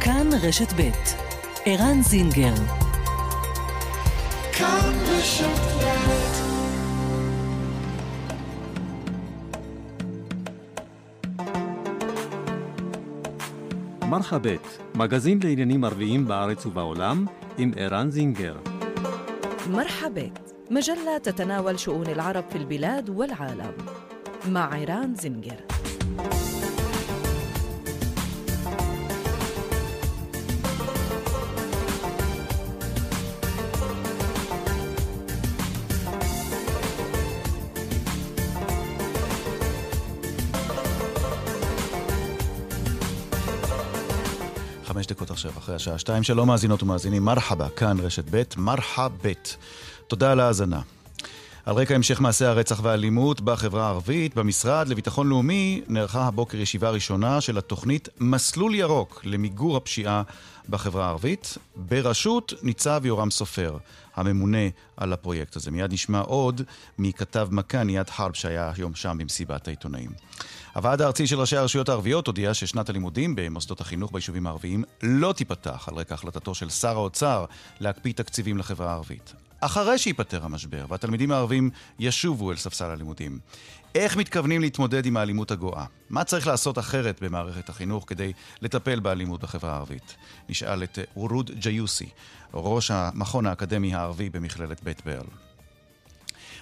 כאן רשת ב' ערן זינגר כאן רשת ב' מרחבת, מגזין לעניינים ערביים בארץ ובעולם, עם ערן זינגר. مرحبت مجلة تتناول شؤون العرب في البلاد والعالم مع عيران زنجر עכשיו, אחרי השעה שתיים. שלום מאזינות ומאזינים, מרחבה, כאן רשת ב', מרחבת. תודה על ההאזנה. על רקע המשך מעשי הרצח והאלימות בחברה הערבית, במשרד לביטחון לאומי נערכה הבוקר ישיבה ראשונה של התוכנית מסלול ירוק למיגור הפשיעה בחברה הערבית, בראשות ניצב יורם סופר, הממונה על הפרויקט הזה. מיד נשמע עוד מכתב מכאן, ניאד חרב, שהיה היום שם במסיבת העיתונאים. הוועד הארצי של ראשי הרשויות הערביות הודיע ששנת הלימודים במוסדות החינוך ביישובים הערביים לא תיפתח על רקע החלטתו של שר האוצר להקפיא תקציבים לחברה הערבית. אחרי שייפתר המשבר והתלמידים הערבים ישובו אל ספסל הלימודים. איך מתכוונים להתמודד עם האלימות הגואה? מה צריך לעשות אחרת במערכת החינוך כדי לטפל באלימות בחברה הערבית? נשאל את אורוד ג'יוסי, ראש המכון האקדמי הערבי במכללת בית ברל.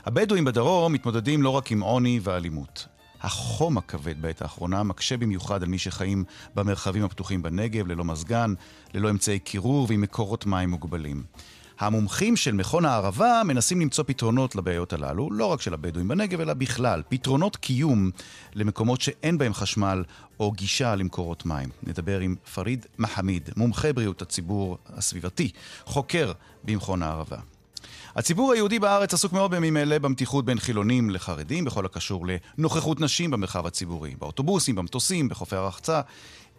הבדואים בדרום מתמודדים לא רק עם עוני ואלימות. החום הכבד בעת האחרונה מקשה במיוחד על מי שחיים במרחבים הפתוחים בנגב, ללא מזגן, ללא אמצעי קירור ועם מקורות מים מוגבלים. המומחים של מכון הערבה מנסים למצוא פתרונות לבעיות הללו, לא רק של הבדואים בנגב, אלא בכלל. פתרונות קיום למקומות שאין בהם חשמל או גישה למקורות מים. נדבר עם פריד מחמיד, מומחה בריאות הציבור הסביבתי, חוקר במכון הערבה. הציבור היהודי בארץ עסוק מאוד בימים אלה במתיחות בין חילונים לחרדים בכל הקשור לנוכחות נשים במרחב הציבורי, באוטובוסים, במטוסים, בחופי הרחצה.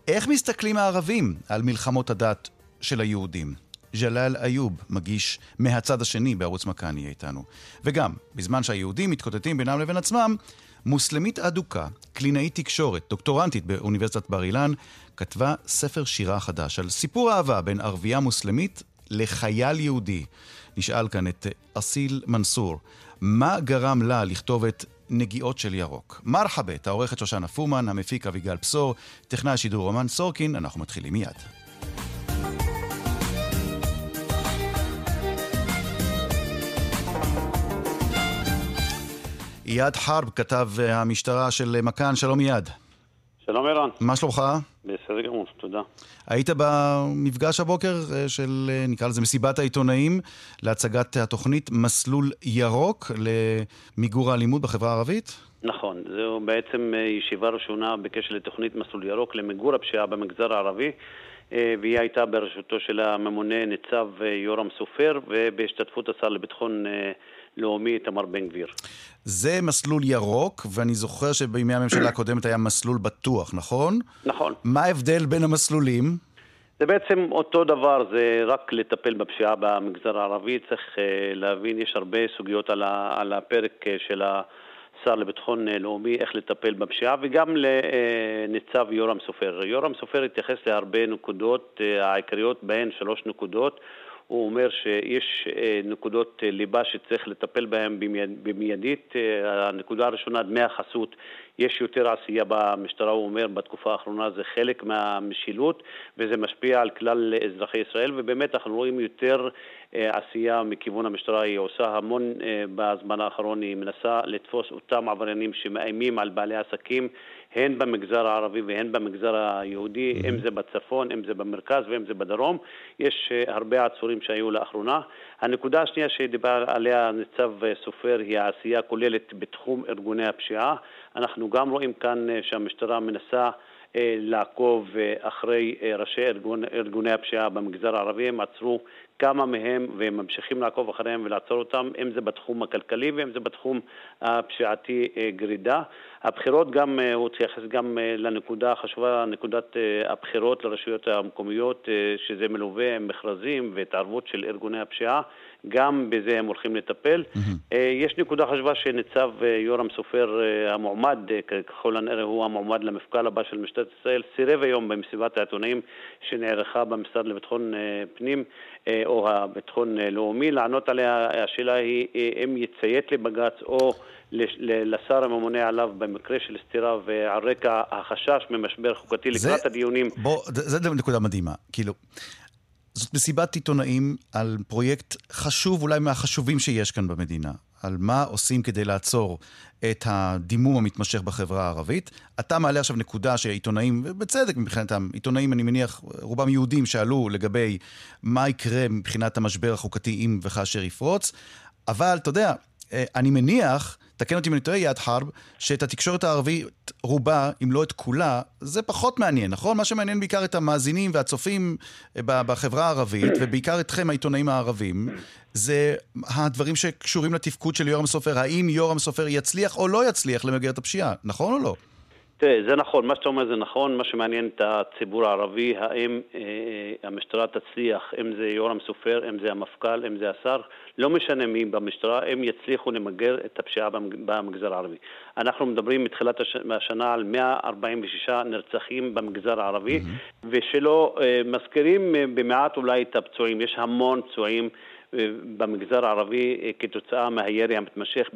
איך מסתכלים הערבים על מלחמות הדת של היהודים? ג'לאל איוב, מגיש מהצד השני בערוץ מכאן יהיה איתנו. וגם, בזמן שהיהודים מתקוטטים בינם לבין עצמם, מוסלמית אדוקה, קלינאית תקשורת, דוקטורנטית באוניברסיטת בר אילן, כתבה ספר שירה חדש על סיפור אהבה בין ערבייה מוסלמית לחייל יהודי. נשאל כאן את אסיל מנסור, מה גרם לה לכתוב את נגיעות של ירוק? מרחבת, העורכת שושנה פומן, המפיק אביגל בשור, טכנאי השידור רומן סורקין, אנחנו מתחילים מיד. איאד חרב, כתב המשטרה של מכאן, שלום איאד. שלום ערן. מה שלומך? בסדר גמור, תודה. היית במפגש הבוקר של, נקרא לזה, מסיבת העיתונאים להצגת התוכנית מסלול ירוק למיגור האלימות בחברה הערבית? נכון, זו בעצם ישיבה ראשונה בקשר לתוכנית מסלול ירוק למיגור הפשיעה במגזר הערבי. והיא הייתה בראשותו של הממונה ניצב יורם סופר ובהשתתפות השר לביטחון לאומי איתמר בן גביר. זה מסלול ירוק, ואני זוכר שבימי הממשלה הקודמת היה מסלול בטוח, נכון? נכון. מה ההבדל בין המסלולים? זה בעצם אותו דבר, זה רק לטפל בפשיעה במגזר הערבי. צריך להבין, יש הרבה סוגיות על הפרק של השר לביטחון לאומי, איך לטפל בפשיעה, וגם לניצב יורם סופר. יורם סופר התייחס להרבה נקודות, העיקריות בהן שלוש נקודות. הוא אומר שיש נקודות ליבה שצריך לטפל בהן במיידית. הנקודה הראשונה, דמי החסות. יש יותר עשייה במשטרה, הוא אומר, בתקופה האחרונה זה חלק מהמשילות וזה משפיע על כלל אזרחי ישראל ובאמת אנחנו רואים יותר עשייה מכיוון המשטרה, היא עושה המון בזמן האחרון, היא מנסה לתפוס אותם עבריינים שמאיימים על בעלי עסקים הן במגזר הערבי והן במגזר היהודי, mm-hmm. אם זה בצפון, אם זה במרכז ואם זה בדרום. יש הרבה עצורים שהיו לאחרונה. הנקודה השנייה שדיבר עליה ניצב סופר היא העשייה הכוללת בתחום ארגוני הפשיעה. אנחנו גם רואים כאן שהמשטרה מנסה לעקוב אחרי ראשי ארגון, ארגוני הפשיעה במגזר הערבי, הם עצרו כמה מהם והם ממשיכים לעקוב אחריהם ולעצור אותם, אם זה בתחום הכלכלי ואם זה בתחום הפשיעתי גרידה. הבחירות גם, הוא התייחס גם לנקודה החשובה, נקודת הבחירות לרשויות המקומיות, שזה מלווה עם מכרזים והתערבות של ארגוני הפשיעה. גם בזה הם הולכים לטפל. Mm-hmm. יש נקודה חשובה שניצב יורם סופר, המועמד, ככל הנראה הוא המועמד למפכ"ל הבא של משטרת ישראל סירב היום במסיבת העיתונאים שנערכה במשרד לביטחון פנים או הביטחון לאומי לענות עליה. השאלה היא אם יציית לבג"ץ או לשר הממונה עליו במקרה של סתירה ועל רקע החשש ממשבר חוקתי לקראת הדיונים. בוא, זה נקודה מדהימה. כאילו, זאת מסיבת עיתונאים על פרויקט חשוב, אולי מהחשובים שיש כאן במדינה. על מה עושים כדי לעצור את הדימום המתמשך בחברה הערבית. אתה מעלה עכשיו נקודה שעיתונאים, ובצדק מבחינתם, עיתונאים, אני מניח, רובם יהודים, שאלו לגבי מה יקרה מבחינת המשבר החוקתי אם וכאשר יפרוץ, אבל אתה יודע, אה, אני מניח תקן אותי אם אני טועה, יד חרב, שאת התקשורת הערבית, רובה, אם לא את כולה, זה פחות מעניין, נכון? מה שמעניין בעיקר את המאזינים והצופים אה, בחברה הערבית, ובעיקר אתכם, העיתונאים הערבים, זה הדברים שקשורים לתפקוד של יורם סופר. האם יורם סופר יצליח או לא יצליח למגר את הפשיעה, נכון או לא? תראה, זה נכון, מה שאתה אומר זה נכון, מה שמעניין את הציבור הערבי, האם אה, המשטרה תצליח, אם זה יורם סופר, אם זה המפכ"ל, אם זה השר, לא משנה מי במשטרה, הם יצליחו למגר את הפשיעה במגזר הערבי. אנחנו מדברים מתחילת הש... השנה על 146 נרצחים במגזר הערבי, mm-hmm. ושלא אה, מזכירים אה, במעט אולי את הפצועים, יש המון פצועים. במגזר הערבי אה, כתוצאה מהירי המתמשך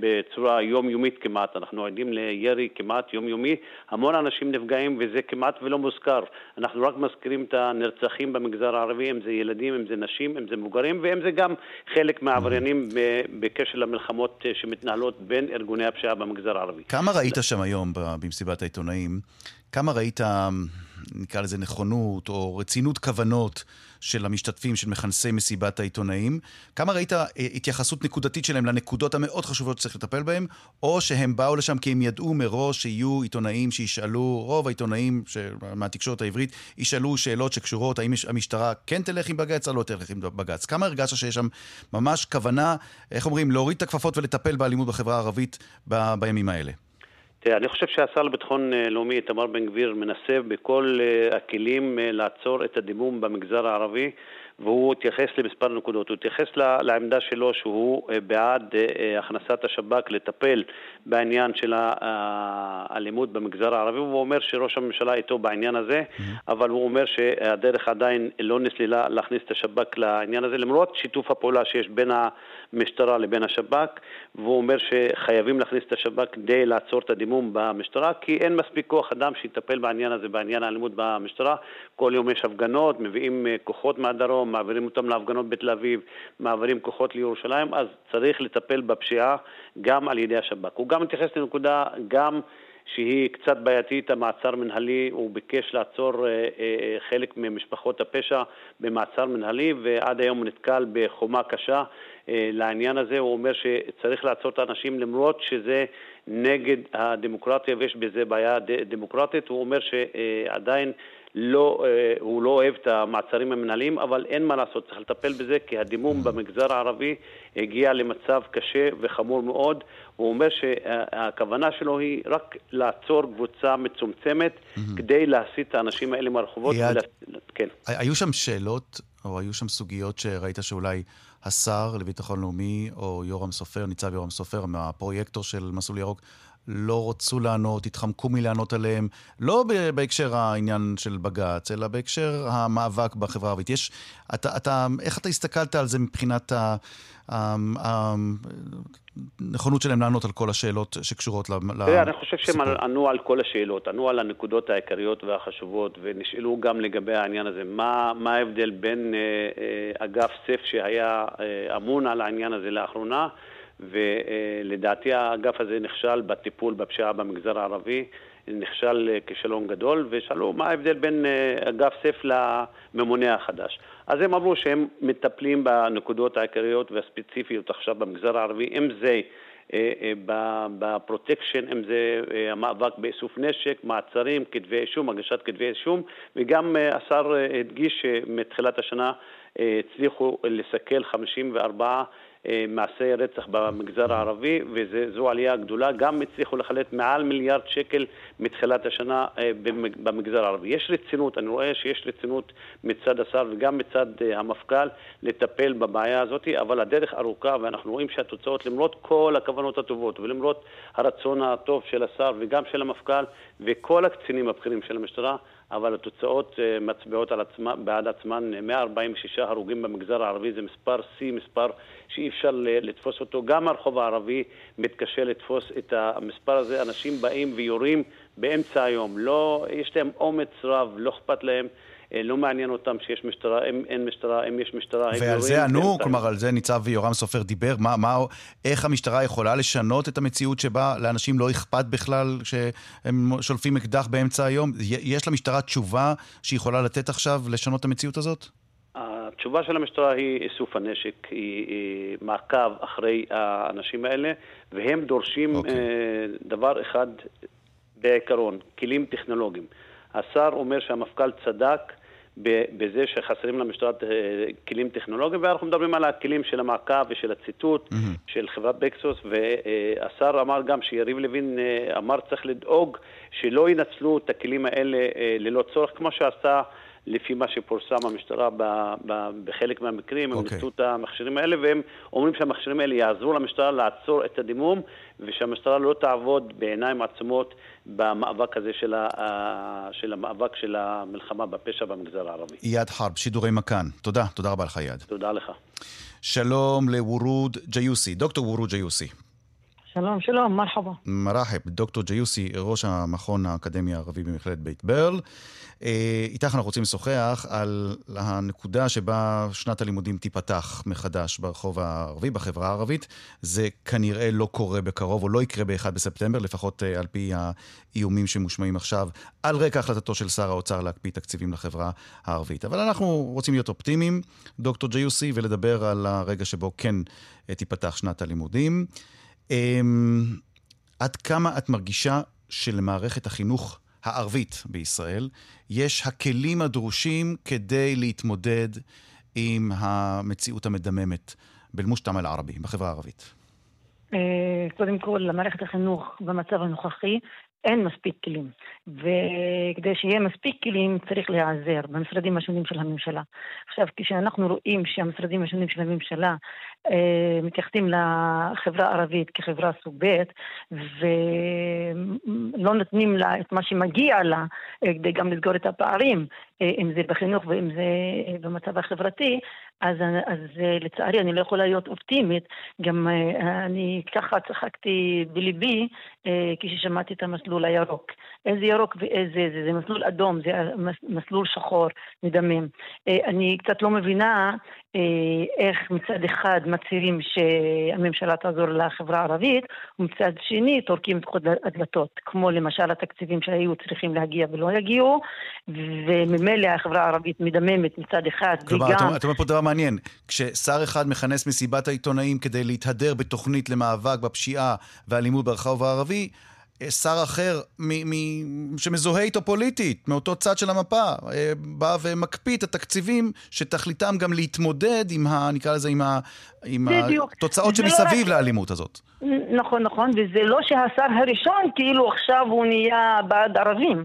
בצורה יומיומית כמעט. אנחנו עדים לירי כמעט יומיומי, המון אנשים נפגעים וזה כמעט ולא מוזכר. אנחנו רק מזכירים את הנרצחים במגזר הערבי, אם זה ילדים, אם זה נשים, אם זה מבוגרים, ואם זה גם חלק מהעבריינים בקשר למלחמות אה, שמתנהלות בין ארגוני הפשיעה במגזר הערבי. כמה ראית שם היום במסיבת העיתונאים? כמה ראית, נקרא לזה נכונות או רצינות כוונות של המשתתפים, של מכנסי מסיבת העיתונאים? כמה ראית אה, התייחסות נקודתית שלהם לנקודות המאוד חשובות שצריך לטפל בהן, או שהם באו לשם כי הם ידעו מראש שיהיו עיתונאים שישאלו, רוב העיתונאים מהתקשורת העברית ישאלו שאלות שקשורות האם המשטרה כן תלך עם בג"ץ או לא תלך עם בג"ץ. כמה הרגשת שיש שם ממש כוונה, איך אומרים, להוריד את הכפפות ולטפל באלימות בחברה הערבית ב- בימים האלה? תראה, אני חושב שהשר לביטחון אה, לאומי, איתמר בן גביר, מנסה בכל אה, הכלים אה, לעצור את הדימום במגזר הערבי. והוא התייחס למספר נקודות. הוא התייחס לעמדה שלו שהוא אה, בעד אה, אה, הכנסת השב"כ לטפל בעניין של האלימות במגזר הערבי, והוא אומר שראש הממשלה איתו בעניין הזה, mm-hmm. אבל הוא אומר שהדרך עדיין לא נסללה להכניס את השב"כ לעניין הזה, למרות שיתוף הפעולה שיש בין המשטרה לבין השב"כ, והוא אומר שחייבים להכניס את השב"כ כדי לעצור את הדימום במשטרה, כי אין מספיק כוח אדם שיטפל בעניין הזה, בעניין האלימות במשטרה. כל יום יש הפגנות, מביאים כוחות מהדרום, מעבירים אותם להפגנות בתל אביב, מעבירים כוחות לירושלים, אז צריך לטפל בפשיעה גם על ידי השב"כ. הוא גם מתייחס לנקודה גם שהיא קצת בעייתית, המעצר מנהלי, הוא ביקש לעצור אה, אה, חלק ממשפחות הפשע במעצר מנהלי ועד היום הוא נתקל בחומה קשה אה, לעניין הזה, הוא אומר שצריך לעצור את האנשים למרות שזה נגד הדמוקרטיה ויש בזה בעיה דמוקרטית, הוא אומר שעדיין לא, אה, הוא לא אוהב את המעצרים המנהליים, אבל אין מה לעשות, צריך לטפל בזה, כי הדימום. במגזר הערבי הגיע למצב קשה וחמור מאוד. הוא אומר שהכוונה שלו היא רק לעצור קבוצה מצומצמת. כדי להסיט את האנשים האלה מהרחובות. יד... ולה... כן. היו שם שאלות, או היו שם סוגיות שראית שאולי השר לביטחון לאומי, או יורם סופר, ניצב יורם סופר, מהפרויקטור של מסלול ירוק, לא רצו לענות, התחמקו מלענות עליהם, לא בהקשר העניין של בג"ץ, אלא בהקשר המאבק בחברה הערבית. יש, אתה, אתה, איך אתה הסתכלת על זה מבחינת הנכונות שלהם לענות על כל השאלות שקשורות ל... תראה, אני חושב שהם ענו על כל השאלות, ענו על הנקודות העיקריות והחשובות, ונשאלו גם לגבי העניין הזה. מה, מה ההבדל בין אה, אה, אגף סף שהיה אה, אמון על העניין הזה לאחרונה, ולדעתי האגף הזה נכשל בטיפול בפשיעה במגזר הערבי, נכשל כישלון גדול, ושאלו מה ההבדל בין אה, אגף סף לממונה החדש. אז הם אמרו שהם מטפלים בנקודות העיקריות והספציפיות עכשיו במגזר הערבי, אם זה אה, אה, בפרוטקשן, אם זה המאבק באיסוף נשק, מעצרים, כתבי אישום, הגשת כתבי אישום, וגם השר הדגיש שמתחילת השנה הצליחו לסכל 54 אה, מעשי רצח במגזר הערבי, וזו עלייה גדולה. גם הצליחו לחלט מעל מיליארד שקל מתחילת השנה אה, במגזר הערבי. יש רצינות, אני רואה שיש רצינות מצד השר וגם מצד אה, המפכ"ל לטפל בבעיה הזאת, אבל הדרך ארוכה ואנחנו רואים שהתוצאות, למרות כל הכוונות הטובות ולמרות הרצון הטוב של השר וגם של המפכ"ל וכל הקצינים הבכירים של המשטרה, אבל התוצאות אה, מצביעות על עצמה, בעד עצמן. 146 הרוגים במגזר הערבי זה מספר שיא, מספר שאי אפשר לתפוס אותו. גם הרחוב הערבי מתקשה לתפוס את המספר הזה. אנשים באים ויורים באמצע היום. לא, יש להם אומץ רב, לא אכפת להם. אה, לא מעניין אותם שיש משטרה, אם אין משטרה, אם יש משטרה, ועל זה ענו, כלומר על זה ניצב יורם סופר דיבר, מה, מה, איך המשטרה יכולה לשנות את המציאות שבה לאנשים לא אכפת בכלל שהם שולפים אקדח באמצע היום? יש למשטרה תשובה שהיא יכולה לתת עכשיו לשנות את המציאות הזאת? התשובה של המשטרה היא איסוף הנשק, היא, היא מעקב אחרי האנשים האלה, והם דורשים okay. אוקיי. אה, דבר אחד בעיקרון, כלים טכנולוגיים. השר אומר שהמפכ"ל צדק בזה שחסרים למשטרה אה, כלים טכנולוגיים, ואנחנו מדברים על הכלים של המעקב ושל הציטוט mm-hmm. של חברת בקסוס, והשר אמר גם שיריב לוין אה, אמר צריך לדאוג שלא ינצלו את הכלים האלה אה, ללא צורך, כמו שעשה לפי מה שפורסם המשטרה ב, ב, בחלק מהמקרים, okay. הם אוקיי. ניסו את המכשירים האלה, והם אומרים שהמכשירים האלה יעזרו למשטרה לעצור את הדימום, ושהמשטרה לא תעבוד בעיניים עצומות במאבק הזה של, ה, של המאבק של המלחמה בפשע במגזר הערבי. איאד חרב, שידורי מכאן. תודה, תודה רבה לך איאד. תודה לך. שלום לוורוד ג'יוסי, דוקטור וורוד ג'יוסי. שלום, שלום, מרחבה. מרחב, דוקטור ג'יוסי, ראש המכון האקדמי הערבי במכללת בית ברל. אה, איתך אנחנו רוצים לשוחח על הנקודה שבה שנת הלימודים תיפתח מחדש ברחוב הערבי, בחברה הערבית. זה כנראה לא קורה בקרוב, או לא יקרה ב-1 בספטמבר, לפחות אה, על פי האיומים שמושמעים עכשיו, על רקע החלטתו של שר האוצר להקפיא תקציבים לחברה הערבית. אבל אנחנו רוצים להיות אופטימיים, דוקטור ג'יוסי, ולדבר על הרגע שבו כן אה, תיפתח שנת הלימודים. אמ, עד כמה את מרגישה שלמערכת החינוך הערבית בישראל יש הכלים הדרושים כדי להתמודד עם המציאות המדממת בלמושטם אל-ערבי, בחברה הערבית? אה, קודם כל, למערכת החינוך במצב הנוכחי אין מספיק כלים. וכדי שיהיה מספיק כלים צריך להיעזר במשרדים השונים של הממשלה. עכשיו, כשאנחנו רואים שהמשרדים השונים של הממשלה אה, מתייחסים לחברה הערבית כחברה סוג ב' ולא נותנים לה את מה שמגיע לה אה, כדי גם לסגור את הפערים, אה, אם זה בחינוך ואם זה אה, במצב החברתי, אז, אז אה, לצערי אני לא יכולה להיות אופטימית. גם אה, אני ככה צחקתי בליבי אה, כששמעתי את המסלול הירוק. איזה ירוק ואיזה זה, זה מסלול אדום, זה מסלול שחור, מדמם. אה, אני קצת לא מבינה אה, איך מצד אחד מצהירים שהממשלה תעזור לחברה הערבית, ומצד שני טורקים את כל הדלתות, כמו למשל התקציבים שהיו צריכים להגיע ולא יגיעו, וממילא החברה הערבית מדממת מצד אחד, כלומר, וגם... כלומר, אתה אומר פה דבר מעניין, כששר אחד מכנס מסיבת העיתונאים כדי להתהדר בתוכנית למאבק בפשיעה והאלימות ברחוב הערבי, שר אחר מ- מ- שמזוהה איתו פוליטית, מאותו צד של המפה, אה, בא ומקפיא את התקציבים שתכליתם גם להתמודד עם ה... נקרא לזה, עם, ה, עם התוצאות לא שמסביב לא לאלימות הזאת. נכון, נכון, וזה לא שהשר הראשון כאילו עכשיו הוא נהיה בעד ערבים.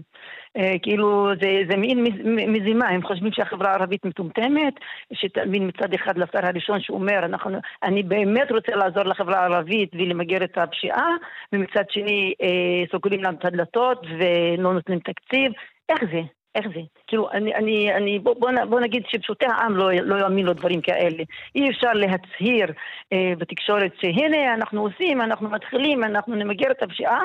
אה, כאילו זה, זה מין מזימה, הם חושבים שהחברה הערבית מטומטמת, שתאמין מצד אחד לשר הראשון שאומר, אנחנו, אני באמת רוצה לעזור לחברה הערבית ולמגר את הפשיעה, ומצד שני אה, סוגרים להם את הדלתות ולא נותנים תקציב, איך זה? איך זה? כאילו, אני, אני, אני, בוא, בוא, בוא נגיד שפשוטי העם לא, לא יאמין לו דברים כאלה. אי אפשר להצהיר אה, בתקשורת שהנה אנחנו עושים, אנחנו מתחילים, אנחנו נמגר את הפשיעה,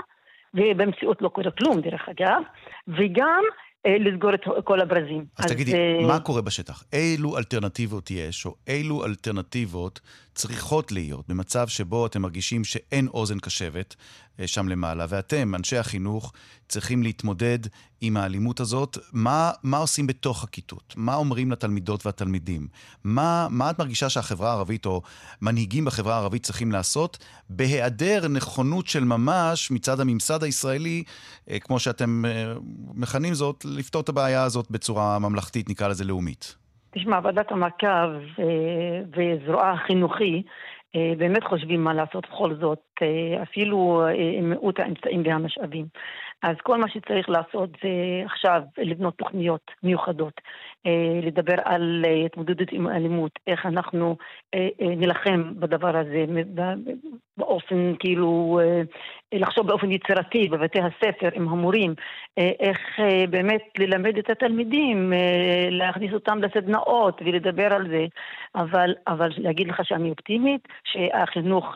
ובמציאות לא קורה כלום דרך אגב, וגם אה, לסגור את כל הברזים. אז, אז תגידי, אה... מה קורה בשטח? אילו אלטרנטיבות יש, או אילו אלטרנטיבות צריכות להיות במצב שבו אתם מרגישים שאין אוזן קשבת אה, שם למעלה, ואתם, אנשי החינוך, צריכים להתמודד עם האלימות הזאת. מה, מה עושים בתוך הכיתות? מה אומרים לתלמידות והתלמידים? מה, מה את מרגישה שהחברה הערבית, או מנהיגים בחברה הערבית צריכים לעשות, בהיעדר נכונות של ממש מצד הממסד הישראלי, אה, כמו שאתם אה, מכנים זאת, לפתור את הבעיה הזאת בצורה ממלכתית, נקרא לזה לאומית? תשמע, ועדת המעקב וזרוע החינוכי באמת חושבים מה לעשות בכל זאת, אפילו עם מיעוט האמצעים והמשאבים. אז כל מה שצריך לעשות זה עכשיו לבנות תוכניות מיוחדות, לדבר על התמודדות עם אלימות, איך אנחנו נילחם בדבר הזה באופן כאילו לחשוב באופן יצירתי בבתי הספר עם המורים, אה, איך אה, באמת ללמד את התלמידים, אה, להכניס אותם לסדנאות ולדבר על זה. אבל, אבל להגיד לך שאני אופטימית, שהחינוך,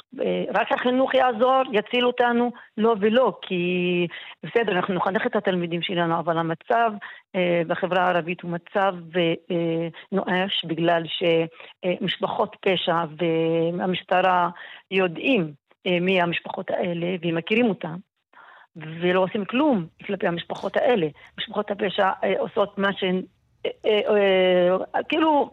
רק החינוך יעזור, יציל אותנו, לא ולא, כי בסדר, אנחנו נחנך את התלמידים שלנו, אבל המצב בחברה הערבית הוא מצב נואש בגלל שמשפחות פשע והמשטרה יודעים אה, מי המשפחות האלה, והם מכירים אותם, ולא עושים כלום כלפי המשפחות האלה. משפחות הפשע אה, עושות מה שהן אה, אה, כאילו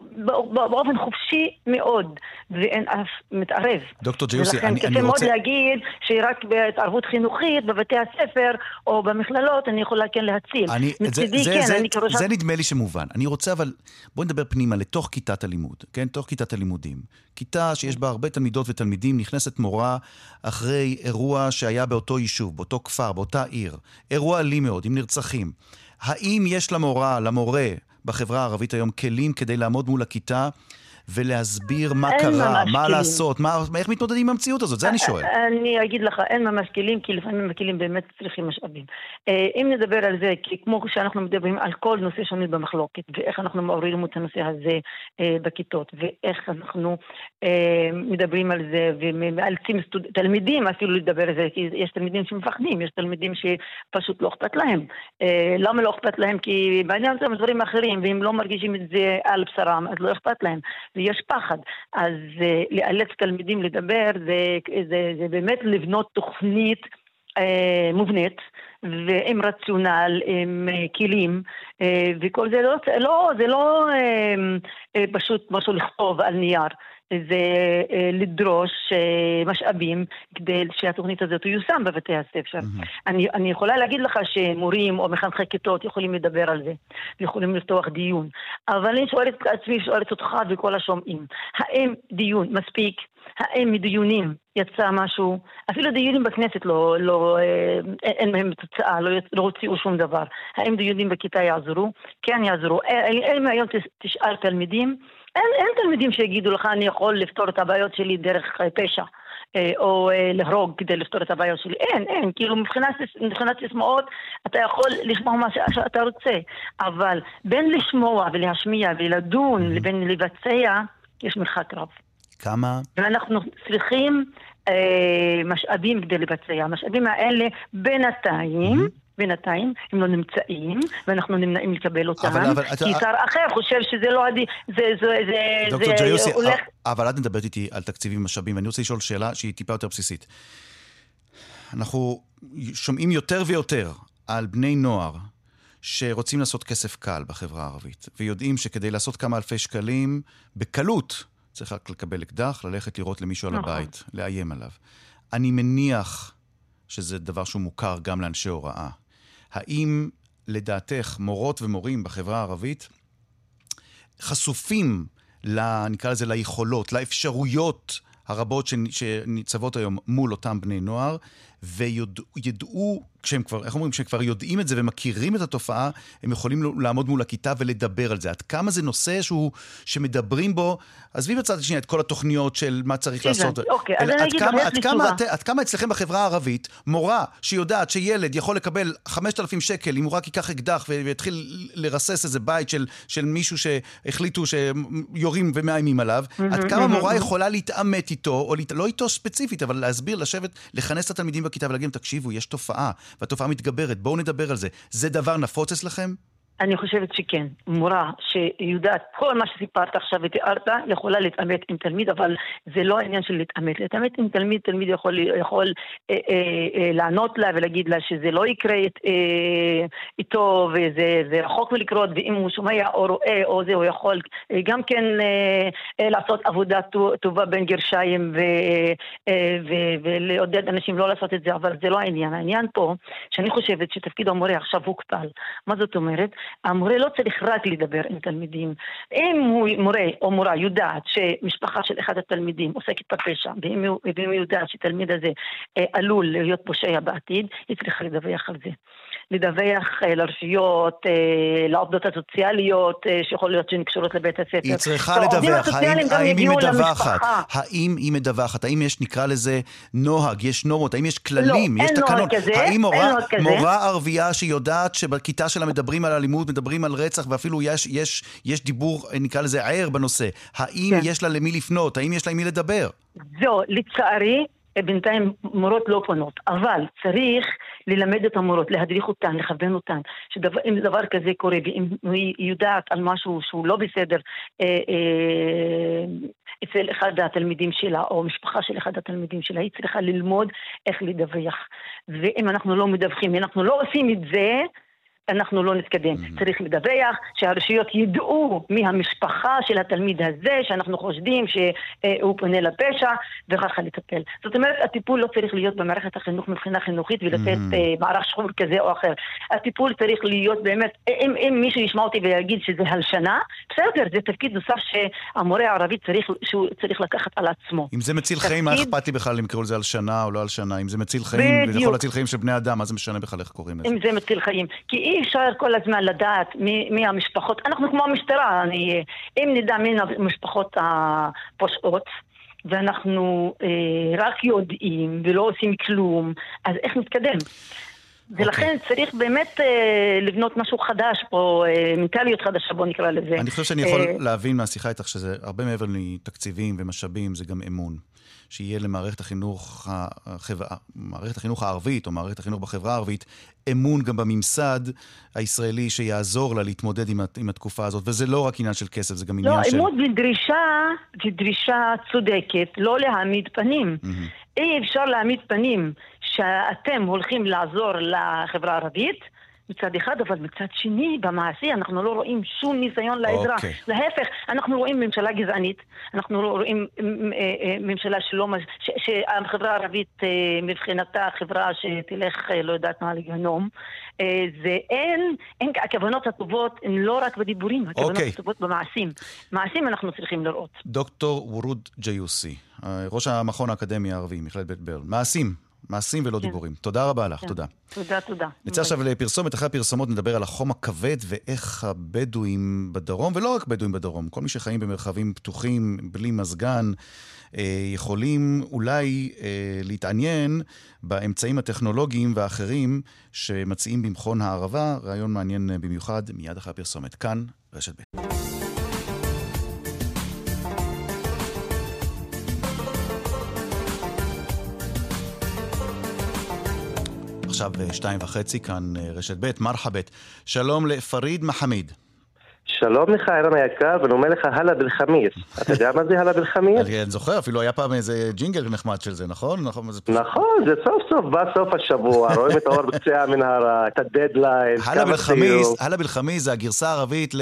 באופן חופשי מאוד, ואין אף מתערב. דוקטור ג'יוסי, אני, אני רוצה... ולכן קשה מאוד להגיד שרק בהתערבות חינוכית בבתי הספר או במכללות אני יכולה כן להציל. אני, זה, זה, כן, זה, אני כראשת... זה נדמה לי שמובן. אני רוצה אבל, בואי נדבר פנימה לתוך כיתת הלימוד, כן? תוך כיתת הלימודים. כיתה שיש בה הרבה תלמידות ותלמידים, נכנסת מורה אחרי אירוע שהיה באותו יישוב, באותו כפר, באותה עיר. אירוע אלים מאוד, עם נרצחים. האם יש למורה, למורה, בחברה הערבית היום כלים כדי לעמוד מול הכיתה ולהסביר מה קרה, מה כלים. לעשות, מה, איך מתמודדים עם המציאות הזאת, זה אני שואל. אני אגיד לך, אין ממש כלים, כי לפעמים הכלים באמת צריכים משאבים. אה, אם נדבר על זה, כי כמו שאנחנו מדברים על כל נושא שנוי במחלוקת, ואיך אנחנו מעוררים את הנושא הזה אה, בכיתות, ואיך אנחנו אה, מדברים על זה, ומאלצים תלמידים אפילו לדבר על זה, כי יש תלמידים שמפחדים, יש תלמידים שפשוט לא אכפת להם. למה לא אכפת להם? כי בעניין הזה דברים אחרים, ואם לא מרגישים את זה על בשרם, אז לא אכפת להם. ויש פחד. אז uh, לאלץ תלמידים לדבר זה, זה, זה באמת לבנות תוכנית uh, מובנית. ועם רציונל, עם uh, כלים, וכל זה לא, לא, זה לא פשוט משהו לכתוב על נייר. זה אה, לדרוש אה, משאבים כדי שהתוכנית הזאת תיושם בבתי הספר. Mm-hmm. אני, אני יכולה להגיד לך שמורים או מחנכי כיתות יכולים לדבר על זה, ויכולים לפתוח דיון, אבל אני שואלת את עצמי, שואלת אותך וכל השומעים, האם דיון מספיק? האם מדיונים יצא משהו, אפילו דיונים בכנסת לא, לא, אה, אין מהם תוצאה, לא, לא הוציאו שום דבר. האם דיונים בכיתה יעזרו? כן יעזרו. אם היום תשאל תלמידים, אין, אין תלמידים שיגידו לך אני יכול לפתור את הבעיות שלי דרך אה, פשע. אה, או אה, להרוג כדי לפתור את הבעיות שלי. אין, אין, כאילו מבחינת, מבחינת סיסמאות אתה יכול לשמוע מה שאתה רוצה, אבל בין לשמוע ולהשמיע ולדון mm-hmm. לבין לבצע, יש מרחק רב. כמה? ואנחנו צריכים אה, משאבים כדי לבצע. המשאבים האלה בינתיים... Mm-hmm. בינתיים הם לא נמצאים, ואנחנו נמנעים לקבל אותם, אבל, אבל, כי שר אתה... אחר חושב שזה לא עדיף, זה, זה, זה, דוקטור זה ג'יוסי, הולך... אבל את מדברת איתי על תקציבים ומשאבים, ואני רוצה לשאול שאלה שהיא טיפה יותר בסיסית. אנחנו שומעים יותר ויותר על בני נוער שרוצים לעשות כסף קל בחברה הערבית, ויודעים שכדי לעשות כמה אלפי שקלים, בקלות, צריך רק לקבל אקדח, ללכת לראות למישהו על נכון. הבית, לאיים עליו. אני מניח שזה דבר שהוא מוכר גם לאנשי הוראה. האם לדעתך מורות ומורים בחברה הערבית חשופים, ל, נקרא לזה, ליכולות, לאפשרויות הרבות שניצבות היום מול אותם בני נוער, וידעו, כשהם כבר, איך אומרים, כשהם כבר יודעים את זה ומכירים את התופעה, הם יכולים לעמוד מול הכיתה ולדבר על זה. עד כמה זה נושא שהוא, שמדברים בו, עזבי בצד השנייה את כל התוכניות של מה צריך לעשות. אוקיי, אז אני אגיד לך, יש לי תשובה. עד כמה אצלכם בחברה הערבית, מורה שיודעת שילד יכול לקבל 5,000 שקל אם הוא רק ייקח אקדח ויתחיל לרסס איזה בית של, של מישהו שהחליטו שיורים ומאיימים עליו, עד כמה מורה יכולה להתעמת איתו, או לא איתו ספציפית, אבל להסביר, לשבת, לכנס את התלמידים בכיתה ולהגיד להם, תקשיבו, יש תופעה, והתופעה מתגברת, בואו נדבר על זה. זה דבר נפוץ אצלכם? אני חושבת שכן. מורה שיודעת כל מה שסיפרת עכשיו ותיארת, יכולה להתעמת עם תלמיד, אבל זה לא העניין של להתעמת. להתעמת עם תלמיד, תלמיד יכול, יכול אה, אה, אה, לענות לה ולהגיד לה שזה לא יקרה אה, איתו וזה רחוק מלקרות, ואם הוא שומע או רואה או זה, הוא יכול אה, גם כן אה, אה, לעשות עבודה טובה בין גרשיים ו, אה, ו, ולעודד אנשים לא לעשות את זה, אבל זה לא העניין. העניין פה, שאני חושבת שתפקיד המורה עכשיו הוקפל. מה זאת אומרת? המורה לא צריך רק לדבר עם תלמידים. אם הוא מורה או מורה יודעת שמשפחה של אחד התלמידים עוסקת בפשע, ואם היא יודעת שתלמיד הזה אה, עלול להיות פושע בעתיד, היא צריכה לדווח על זה. לדווח אה, לרשויות, אה, לעובדות הסוציאליות, אה, שיכול להיות שהן קשורות לבית הספר. היא צריכה לדווח, האם, האם היא מדווחת? האם היא מדווחת? האם יש, נקרא לזה, נוהג, יש נורמות, האם יש כללים, לא, יש אין תקנון? נוהג כזה, האם מורה. מורה ערבייה שיודעת שבכיתה שלה מדברים על אלימות, מדברים על רצח, ואפילו יש, יש, יש דיבור, נקרא לזה, ער בנושא, האם כן. יש לה למי לפנות? האם יש לה עם מי לדבר? זהו, לצערי, בינתיים מורות לא פונות, אבל צריך ללמד את המורות, להדריך אותן, לכוון אותן, שאם דבר כזה קורה ואם היא יודעת על משהו שהוא לא בסדר אה, אה, אצל אחד התלמידים שלה או משפחה של אחד התלמידים שלה, היא צריכה ללמוד איך לדווח. ואם אנחנו לא מדווחים, אם אנחנו לא עושים את זה, אנחנו לא נתקדם. Mm-hmm. צריך לדווח, שהרשויות ידעו מי המשפחה של התלמיד הזה, שאנחנו חושדים שהוא פונה לפשע, וככה לטפל. זאת אומרת, הטיפול לא צריך להיות במערכת החינוך מבחינה חינוכית ולתת mm-hmm. uh, מערך שחור כזה או אחר. הטיפול צריך להיות באמת, אם, אם מישהו ישמע אותי ויגיד שזה הלשנה, בסדר, זה תפקיד נוסף שהמורה הערבי צריך, שהוא צריך לקחת על עצמו. אם זה מציל תפקיד... חיים, מה אכפת לי בכלל אם יקראו לזה הלשנה או לא הלשנה? אם זה מציל חיים, זה יכול להציל חיים של בני אדם, מה זה משנה בכלל איך קוראים לזה? אם זה מציל חיים. כי אי אפשר כל הזמן לדעת מי, מי המשפחות, אנחנו כמו המשטרה, אני, אם נדע מי המשפחות הפושעות, ואנחנו אה, רק יודעים ולא עושים כלום, אז איך נתקדם? ולכן okay. צריך באמת אה, לבנות משהו חדש פה, אה, מנטליות חדשה, בוא נקרא לזה. אני חושב שאני יכול אה... להבין מהשיחה איתך שזה הרבה מעבר לתקציבים ומשאבים, זה גם אמון. שיהיה למערכת החינוך, החבר... מערכת החינוך הערבית, או מערכת החינוך בחברה הערבית, אמון גם בממסד הישראלי שיעזור לה להתמודד עם, עם התקופה הזאת. וזה לא רק עניין של כסף, זה גם עניין לא, של... לא, אמון ודרישה, ודרישה צודקת, לא להעמיד פנים. Mm-hmm. אי אפשר להעמיד פנים שאתם הולכים לעזור לחברה הערבית, מצד אחד, אבל מצד שני, במעשי אנחנו לא רואים שום ניסיון לעזרה. Okay. להפך, אנחנו רואים ממשלה גזענית, אנחנו לא רואים ממשלה שלא... ש, שהחברה הערבית מבחינתה חברה שתלך, לא יודעת מה, לגיהנום. זה אין, אין, הכוונות הטובות הן לא רק בדיבורים, הכוונות okay. הטובות במעשים. מעשים אנחנו צריכים לראות. דוקטור וורוד ג'יוסי, ראש המכון האקדמי הערבי, מכללת בית ברל. מעשים. מעשים ולא כן. דיבורים. תודה רבה לך, כן. תודה. תודה, תודה. נצא עכשיו לפרסומת, אחרי הפרסומות נדבר על החום הכבד ואיך הבדואים בדרום, ולא רק בדואים בדרום, כל מי שחיים במרחבים פתוחים, בלי מזגן, אה, יכולים אולי אה, להתעניין באמצעים הטכנולוגיים והאחרים שמציעים במכון הערבה. רעיון מעניין במיוחד, מיד אחרי הפרסומת. כאן, רשת ב'. עכשיו שתיים וחצי, כאן רשת ב', מרחבת. שלום לפריד מחמיד. שלום לך, ערן היקר, ונאמר לך הלאה בלחמיס. אתה יודע מה זה הלאה בלחמיס? אני זוכר, אפילו היה פעם איזה ג'ינגל נחמד של זה, נכון? נכון, זה סוף סוף בא סוף השבוע, רואים את האור בקצה המנהרה, את הדדליין, כמה סיום. הלאה בלחמיס זה הגרסה הערבית ל...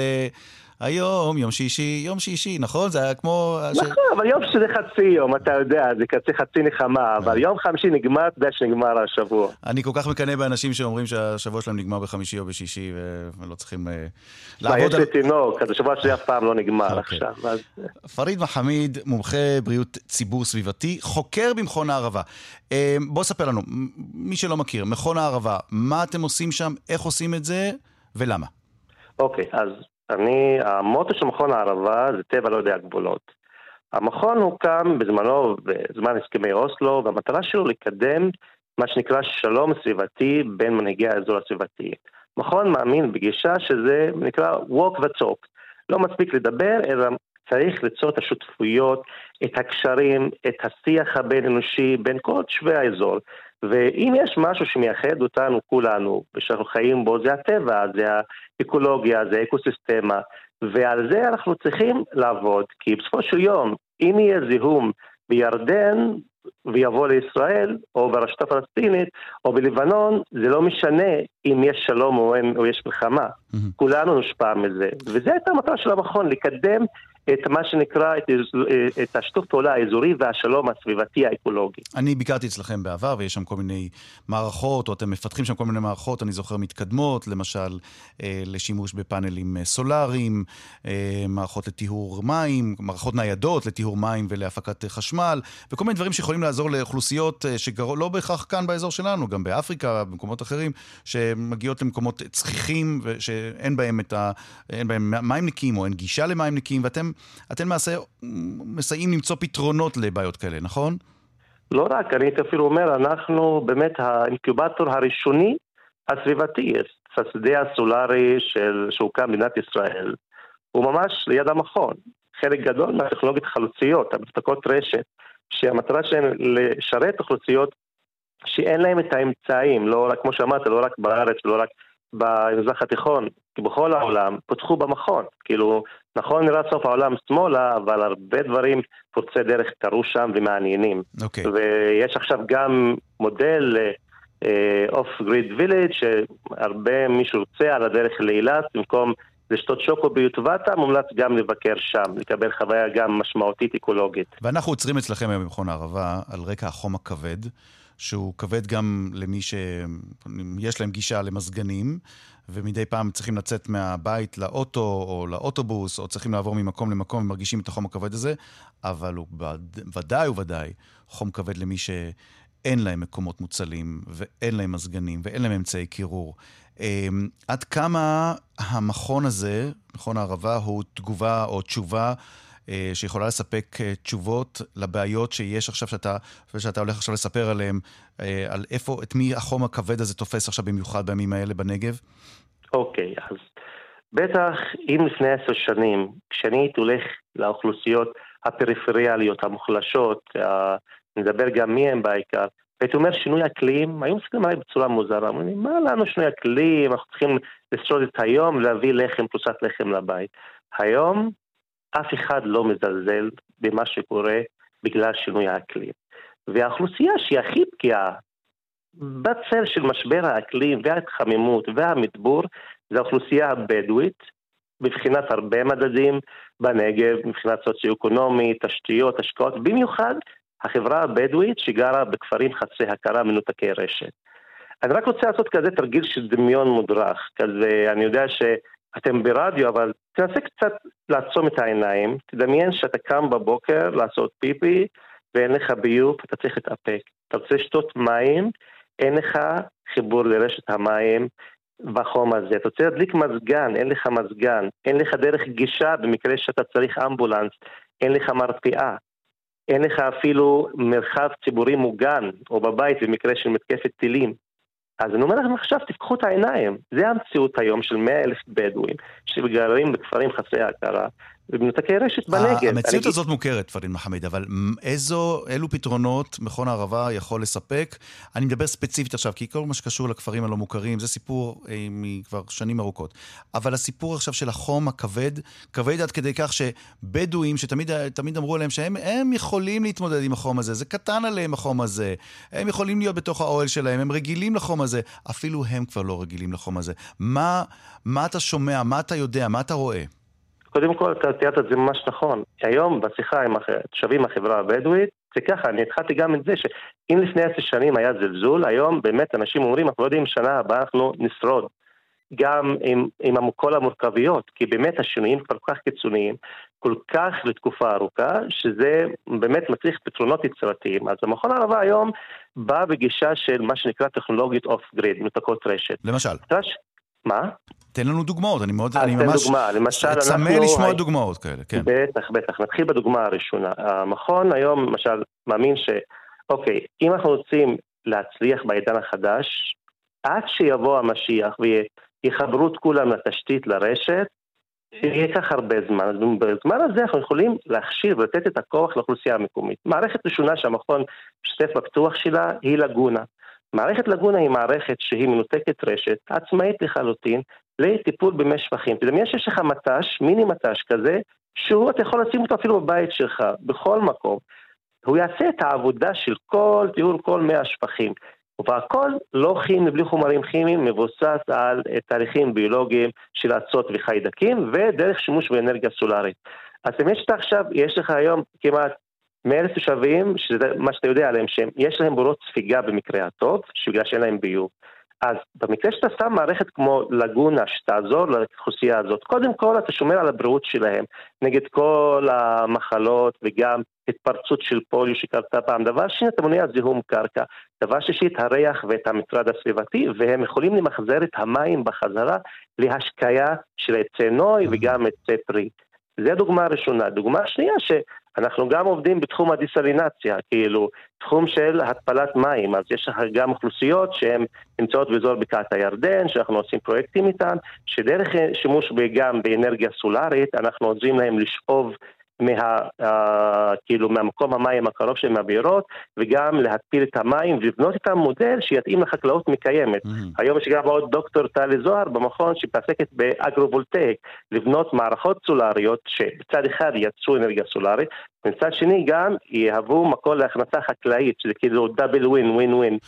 היום, יום שישי, יום שישי, נכון? זה היה כמו... נכון, ש... אבל יום שזה חצי יום, אתה יודע, זה כזה חצי נחמה, אבל יום חמישי נגמר, אתה יודע שנגמר השבוע. אני כל כך מקנא באנשים שאומרים שהשבוע שלהם נגמר בחמישי או בשישי, ולא צריכים לעבוד על... יש לי תינוק, אז השבוע שלי אף פעם לא נגמר עכשיו. פריד מחמיד, מומחה בריאות ציבור סביבתי, חוקר במכון הערבה. בוא ספר לנו, מי שלא מכיר, מכון הערבה, מה אתם עושים שם, איך עושים את זה ולמה? אוקיי, אז אני, המוטו של מכון הערבה זה טבע לא יודע גבולות. המכון הוקם בזמנו, בזמן הסכמי אוסלו, והמטרה שלו לקדם מה שנקרא שלום סביבתי בין מנהיגי האזור הסביבתי. מכון מאמין בגישה שזה נקרא walk the talk. לא מספיק לדבר, אלא צריך ליצור את השותפויות, את הקשרים, את השיח הבין-אנושי בין כל תושבי האזור. ואם יש משהו שמייחד אותנו כולנו, ושאנחנו חיים בו, זה הטבע, זה האקולוגיה, זה האקוסיסטמה, ועל זה אנחנו צריכים לעבוד, כי בסופו של יום, אם יהיה זיהום בירדן ויבוא לישראל, או ברשות הפלסטינית, או בלבנון, זה לא משנה אם יש שלום או, אין, או יש מלחמה. Mm-hmm. כולנו נושפע מזה. וזו הייתה המטרה של המכון, לקדם את מה שנקרא, את, את השיתוף פעולה האזורי והשלום הסביבתי האקולוגי. אני ביקרתי אצלכם בעבר, ויש שם כל מיני מערכות, או אתם מפתחים שם כל מיני מערכות, אני זוכר מתקדמות, למשל אה, לשימוש בפאנלים אה, סולאריים, אה, מערכות לטיהור מים, מערכות ניידות לטיהור מים ולהפקת חשמל, וכל מיני דברים שיכולים לעזור לאוכלוסיות שגרו לא בהכרח כאן באזור שלנו, גם באפריקה, במקומות אחרים, שמגיעות למקומות צחיחים, שאין בהם, ה... בהם מים נקיים, או אין גישה למים נקיים, ואתם אתם למעשה מסייעים למצוא פתרונות לבעיות כאלה, נכון? לא רק, אני אפילו אומר, אנחנו באמת האינקובטור הראשוני הסביבתי. השדה הסולארי שהוקם במדינת ישראל הוא ממש ליד המכון. חלק גדול מהטכנולוגיות החלוציות, המפתקות רשת, שהמטרה שלהן לשרת אוכלוסיות שאין להן את האמצעים, לא רק, כמו שאמרת, לא רק בארץ, לא רק במזרח התיכון, בכל העולם פותחו במכון. כאילו, נכון נראה סוף העולם שמאלה, אבל הרבה דברים פורצי דרך קרו שם ומעניינים. אוקיי. Okay. ויש עכשיו גם מודל אוף גריד וילג' שהרבה מי שרוצה על הדרך לאילת, במקום לשתות שוקו ביוטבתה, מומלץ גם לבקר שם, לקבל חוויה גם משמעותית אקולוגית. ואנחנו עוצרים אצלכם היום במכון הערבה על רקע החום הכבד. שהוא כבד גם למי שיש להם גישה למזגנים, ומדי פעם צריכים לצאת מהבית לאוטו או לאוטובוס, או צריכים לעבור ממקום למקום ומרגישים את החום הכבד הזה, אבל הוא ודאי וודאי חום כבד למי שאין להם מקומות מוצלים, ואין להם מזגנים, ואין להם אמצעי קירור. אמ, עד כמה המכון הזה, מכון הערבה, הוא תגובה או תשובה שיכולה לספק אה, תשובות לבעיות שיש עכשיו, שאתה, שאתה הולך עכשיו לספר עליהן, אה, על איפה, את מי החום הכבד הזה תופס עכשיו במיוחד בימים האלה בנגב? אוקיי, okay, אז בטח אם לפני עשר שנים, כשאני הייתי הולך לאוכלוסיות הפריפריאליות, המוחלשות, נדבר גם מי הם בעיקר, הייתי אומר שינוי אקלים, היו מסתכלים עליי בצורה מוזרה, אומרים, מה לנו שינוי אקלים, אנחנו צריכים לשרוד את היום, להביא לחם, פרוסת לחם לבית. היום אף אחד לא מזלזל במה שקורה בגלל שינוי האקלים. והאוכלוסייה שהיא הכי פגיעה בצל של משבר האקלים וההתחממות והמדבור זה האוכלוסייה הבדואית, מבחינת הרבה מדדים בנגב, מבחינת סוציו-אקונומי, תשתיות, השקעות, במיוחד החברה הבדואית שגרה בכפרים חצי הכרה מנותקי רשת. אני רק רוצה לעשות כזה תרגיל של דמיון מודרך, כזה, אני יודע ש... אתם ברדיו, אבל תנסה קצת לעצום את העיניים, תדמיין שאתה קם בבוקר לעשות פיפי ואין לך ביוב, אתה צריך להתאפק. אתה רוצה לשתות מים, אין לך חיבור לרשת המים בחום הזה. אתה רוצה להדליק מזגן, אין לך מזגן, אין לך דרך גישה במקרה שאתה צריך אמבולנס, אין לך מרפאה. אין לך אפילו מרחב ציבורי מוגן, או בבית במקרה של מתקפת טילים. אז אני אומר לכם עכשיו, תפקחו את העיניים. זה המציאות היום של 100 אלף בדואים שגרים בכפרים חסרי הכרה, ובמנותקי רשת בנגב. המציאות הזאת מוכרת, פריד מחמד, אבל איזו, אילו פתרונות מכון הערבה יכול לספק? אני מדבר ספציפית עכשיו, כי כל מה שקשור לכפרים הלא מוכרים זה סיפור אה, מכבר שנים ארוכות. אבל הסיפור עכשיו של החום הכבד, כבד עד כדי כך שבדואים, שתמיד אמרו עליהם שהם יכולים להתמודד עם החום הזה, זה קטן עליהם החום הזה, הם יכולים להיות בתוך האוהל שלהם, הם רגילים לחום הזה, אפילו הם כבר לא רגילים לחום הזה. מה, מה אתה שומע, מה אתה יודע, מה אתה רואה? קודם כל, אתה תיארת את זה ממש נכון. היום, בשיחה עם התושבים מהחברה הבדואית, זה ככה, אני התחלתי גם את זה, שאם לפני עשר שנים היה זלזול, היום באמת אנשים אומרים, אנחנו לא יודעים שנה הבאה אנחנו נשרוד. גם עם, עם כל המורכבויות, כי באמת השינויים כל כך קיצוניים, כל כך לתקופה ארוכה, שזה באמת מצריך פתרונות יצירתיים. אז המכון הערבה היום בא בגישה של מה שנקרא טכנולוגיות אוף גריד, מנותקות רשת. למשל? מה? תן לנו דוגמאות, אני מאוד, אני ממש... דוגמה, למשל אנחנו... צמא לשמוע. דוגמאות כאלה, כן. בטח, בטח. נתחיל בדוגמה הראשונה. המכון היום, למשל, מאמין ש... אוקיי, אם אנחנו רוצים להצליח בעידן החדש, עד שיבוא המשיח ויחברו את כולם לתשתית, לרשת, ייקח הרבה זמן. בזמן הזה אנחנו יכולים להכשיר ולתת את הכוח לאוכלוסייה המקומית. מערכת ראשונה שהמכון משתף בפיתוח שלה היא לגונה. מערכת לגונה היא מערכת שהיא מנותקת רשת, עצמאית לחלוטין, לטיפול במי שפכים. תדמיין שיש לך מט"ש, מיני מט"ש כזה, שהוא, אתה יכול לשים אותו אפילו בבית שלך, בכל מקום. הוא יעשה את העבודה של כל טיהור כל מי השפכים. והכל לא כימי, בלי חומרים כימיים, מבוסס על תהליכים ביולוגיים של אצות וחיידקים ודרך שימוש באנרגיה סולארית. אז אם יש לך עכשיו, יש לך היום כמעט 100 אלף תושבים, שזה מה שאתה יודע עליהם, שיש להם בורות ספיגה במקרה הטוב, בגלל שאין להם ביוב. אז במקרה שאתה שם מערכת כמו לגונה שתעזור לאוכלוסייה הזאת, קודם כל אתה שומר על הבריאות שלהם נגד כל המחלות וגם התפרצות של פוליו שקרתה פעם. דבר שני, אתה מונע זיהום קרקע. דבר שלישי, את הריח ואת המטרד הסביבתי, והם יכולים למחזר את המים בחזרה להשקיה של עצי נוי וגם עצי פרי. זו דוגמה ראשונה. דוגמה שנייה, שאנחנו גם עובדים בתחום הדיסלינציה, כאילו, תחום של התפלת מים, אז יש גם אוכלוסיות שהן נמצאות באזור בקעת הירדן, שאנחנו עושים פרויקטים איתן, שדרך שימוש גם באנרגיה סולארית, אנחנו עוזרים להם לשאוב מה, uh, כאילו מהמקום המים הקרוב של מהבארות, וגם להתפיל את המים ולבנות איתם מודל שיתאים לחקלאות מקיימת. Mm-hmm. היום יש גם עוד דוקטור טלי זוהר במכון שמתעסקת באגרו-וולטאיק, לבנות מערכות סולריות שבצד אחד ייצרו אנרגיה סולארית, ומצד שני גם יהוו מקור להכנסה חקלאית, שזה כאילו דאבל ווין, ווין ווין.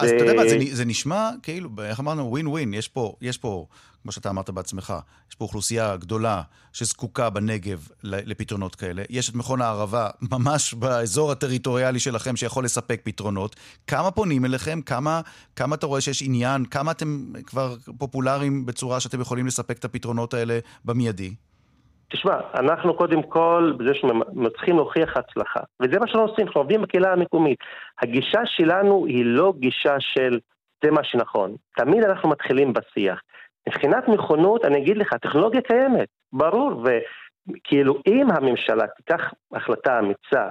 אז ו... אתה יודע מה, זה, זה נשמע כאילו, איך אמרנו, ווין ווין, יש פה, יש פה כמו שאתה אמרת בעצמך, יש פה אוכלוסייה גדולה שזקוקה בנגב לפתרונות כאלה. יש את מכון הערבה ממש באזור הטריטוריאלי שלכם שיכול לספק פתרונות. כמה פונים אליכם? כמה, כמה אתה רואה שיש עניין? כמה אתם כבר פופולריים בצורה שאתם יכולים לספק את הפתרונות האלה במיידי? תשמע, אנחנו קודם כל, בזה שמצליחים להוכיח הצלחה, וזה מה שאנחנו עושים, אנחנו עובדים בקהילה המקומית. הגישה שלנו היא לא גישה של זה מה שנכון. תמיד אנחנו מתחילים בשיח. מבחינת מכונות, אני אגיד לך, הטכנולוגיה קיימת, ברור, וכאילו אם הממשלה תיקח החלטה אמיצה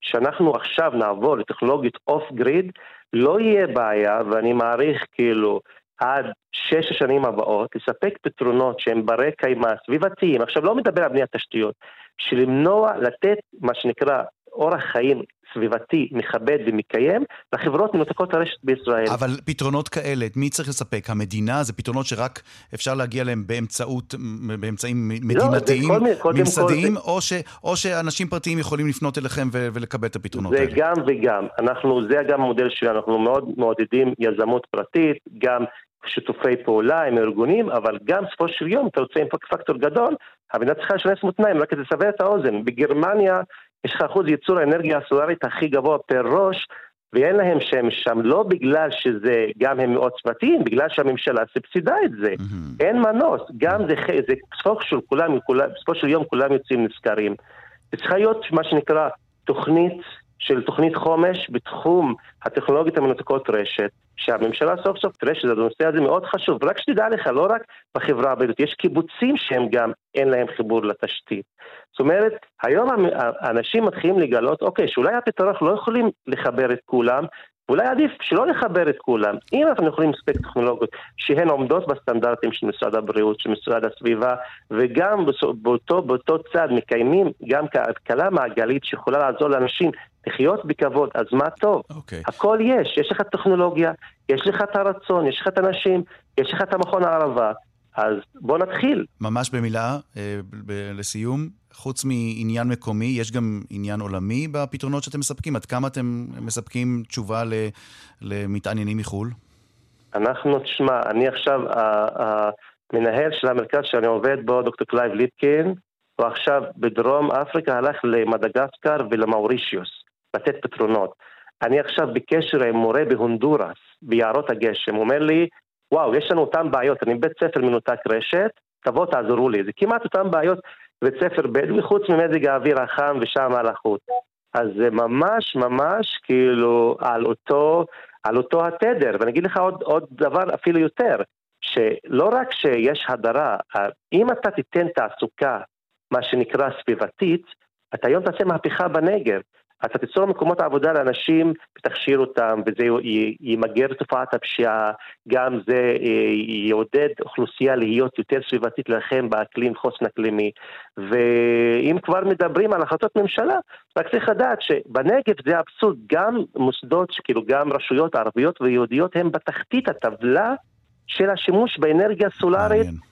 שאנחנו עכשיו נעבור לטכנולוגיות אוף גריד, לא יהיה בעיה, ואני מעריך כאילו עד שש השנים הבאות, לספק פתרונות שהם ברי קיימא, סביבתיים, עכשיו לא מדבר על בניית תשתיות, שלמנוע, לתת מה שנקרא אורח חיים סביבתי, מכבד ומקיים לחברות מנותקות הרשת בישראל. אבל פתרונות כאלה, מי צריך לספק? המדינה? זה פתרונות שרק אפשר להגיע אליהם באמצעות, באמצעים לא, מדינתיים, לא, ממסדיים, זה... או, ש, או שאנשים פרטיים יכולים לפנות אליכם ו- ולקבל את הפתרונות זה האלה? זה גם וגם. אנחנו, זה גם המודל שלנו, אנחנו מאוד מעודדים יזמות פרטית, גם שיתופי פעולה עם ארגונים, אבל גם בסופו של יום, אתה רוצה עם פקטור גדול, המדינה צריכה לשנס מותניים, רק כדי לסבר את האוזן. בגרמניה יש לך אחוז ייצור האנרגיה הסולארית הכי גבוה פר ראש, ואין להם שמש שם, לא בגלל שזה, גם הם מאוד צוותיים, בגלל שהממשלה סבסידה את זה. Mm-hmm. אין מנוס, גם זה, זה בסופו של, כולם, בסופו של יום כולם יוצאים נזכרים. צריכה להיות מה שנקרא תוכנית של תוכנית חומש בתחום הטכנולוגיות המנותקות רשת, שהממשלה סוף סוף תראה שהנושא הזה מאוד חשוב. רק שתדע לך, לא רק בחברה הבדואית, יש קיבוצים שהם גם אין להם חיבור לתשתית. זאת אומרת, היום האנשים מתחילים לגלות, אוקיי, שאולי הפתרון אנחנו לא יכולים לחבר את כולם, ואולי עדיף שלא לחבר את כולם. אם אנחנו יכולים לספק טכנולוגיות שהן עומדות בסטנדרטים של משרד הבריאות, של משרד הסביבה, וגם באותו, באותו צד מקיימים גם כלכלה מעגלית שיכולה לעזור לאנשים לחיות בכבוד, אז מה טוב? Okay. אוקיי. הכל יש, יש לך טכנולוגיה, יש לך את הרצון, יש לך את האנשים, יש לך את המכון הערבה, אז בוא נתחיל. ממש במילה, אה, לסיום, חוץ מעניין מקומי, יש גם עניין עולמי בפתרונות שאתם מספקים? עד כמה אתם מספקים תשובה למתעניינים מחו"ל? אנחנו, תשמע, אני עכשיו, המנהל של המרכז שאני עובד בו, דוקטור קלייב ליפצ'ין, הוא עכשיו בדרום אפריקה הלך למדגסקר ולמאורישיוס, לתת פתרונות. אני עכשיו בקשר עם מורה בהונדורס, ביערות הגשם, הוא אומר לי, וואו, יש לנו אותן בעיות, אני בית ספר מנותק רשת, תבוא תעזרו לי. זה כמעט אותן בעיות בבית ספר בדואי, חוץ ממזג האוויר החם ושם הלחות. אז זה ממש ממש כאילו על אותו, על אותו התדר. ואני אגיד לך עוד, עוד דבר אפילו יותר, שלא רק שיש הדרה, אם אתה תיתן תעסוקה, מה שנקרא סביבתית, אתה היום תעשה מהפכה בנגב. אתה תיצור מקומות עבודה לאנשים ותכשיר אותם, וזה ימגר תופעת הפשיעה, גם זה אה, יעודד אוכלוסייה להיות יותר סביבתית לכם באקלים חוסן אקלימי. ואם כבר מדברים על החלטות ממשלה, רק צריך לדעת שבנגב זה אבסורד, גם מוסדות, כאילו גם רשויות ערביות ויהודיות הם בתחתית הטבלה של השימוש באנרגיה סולארית. מעניין.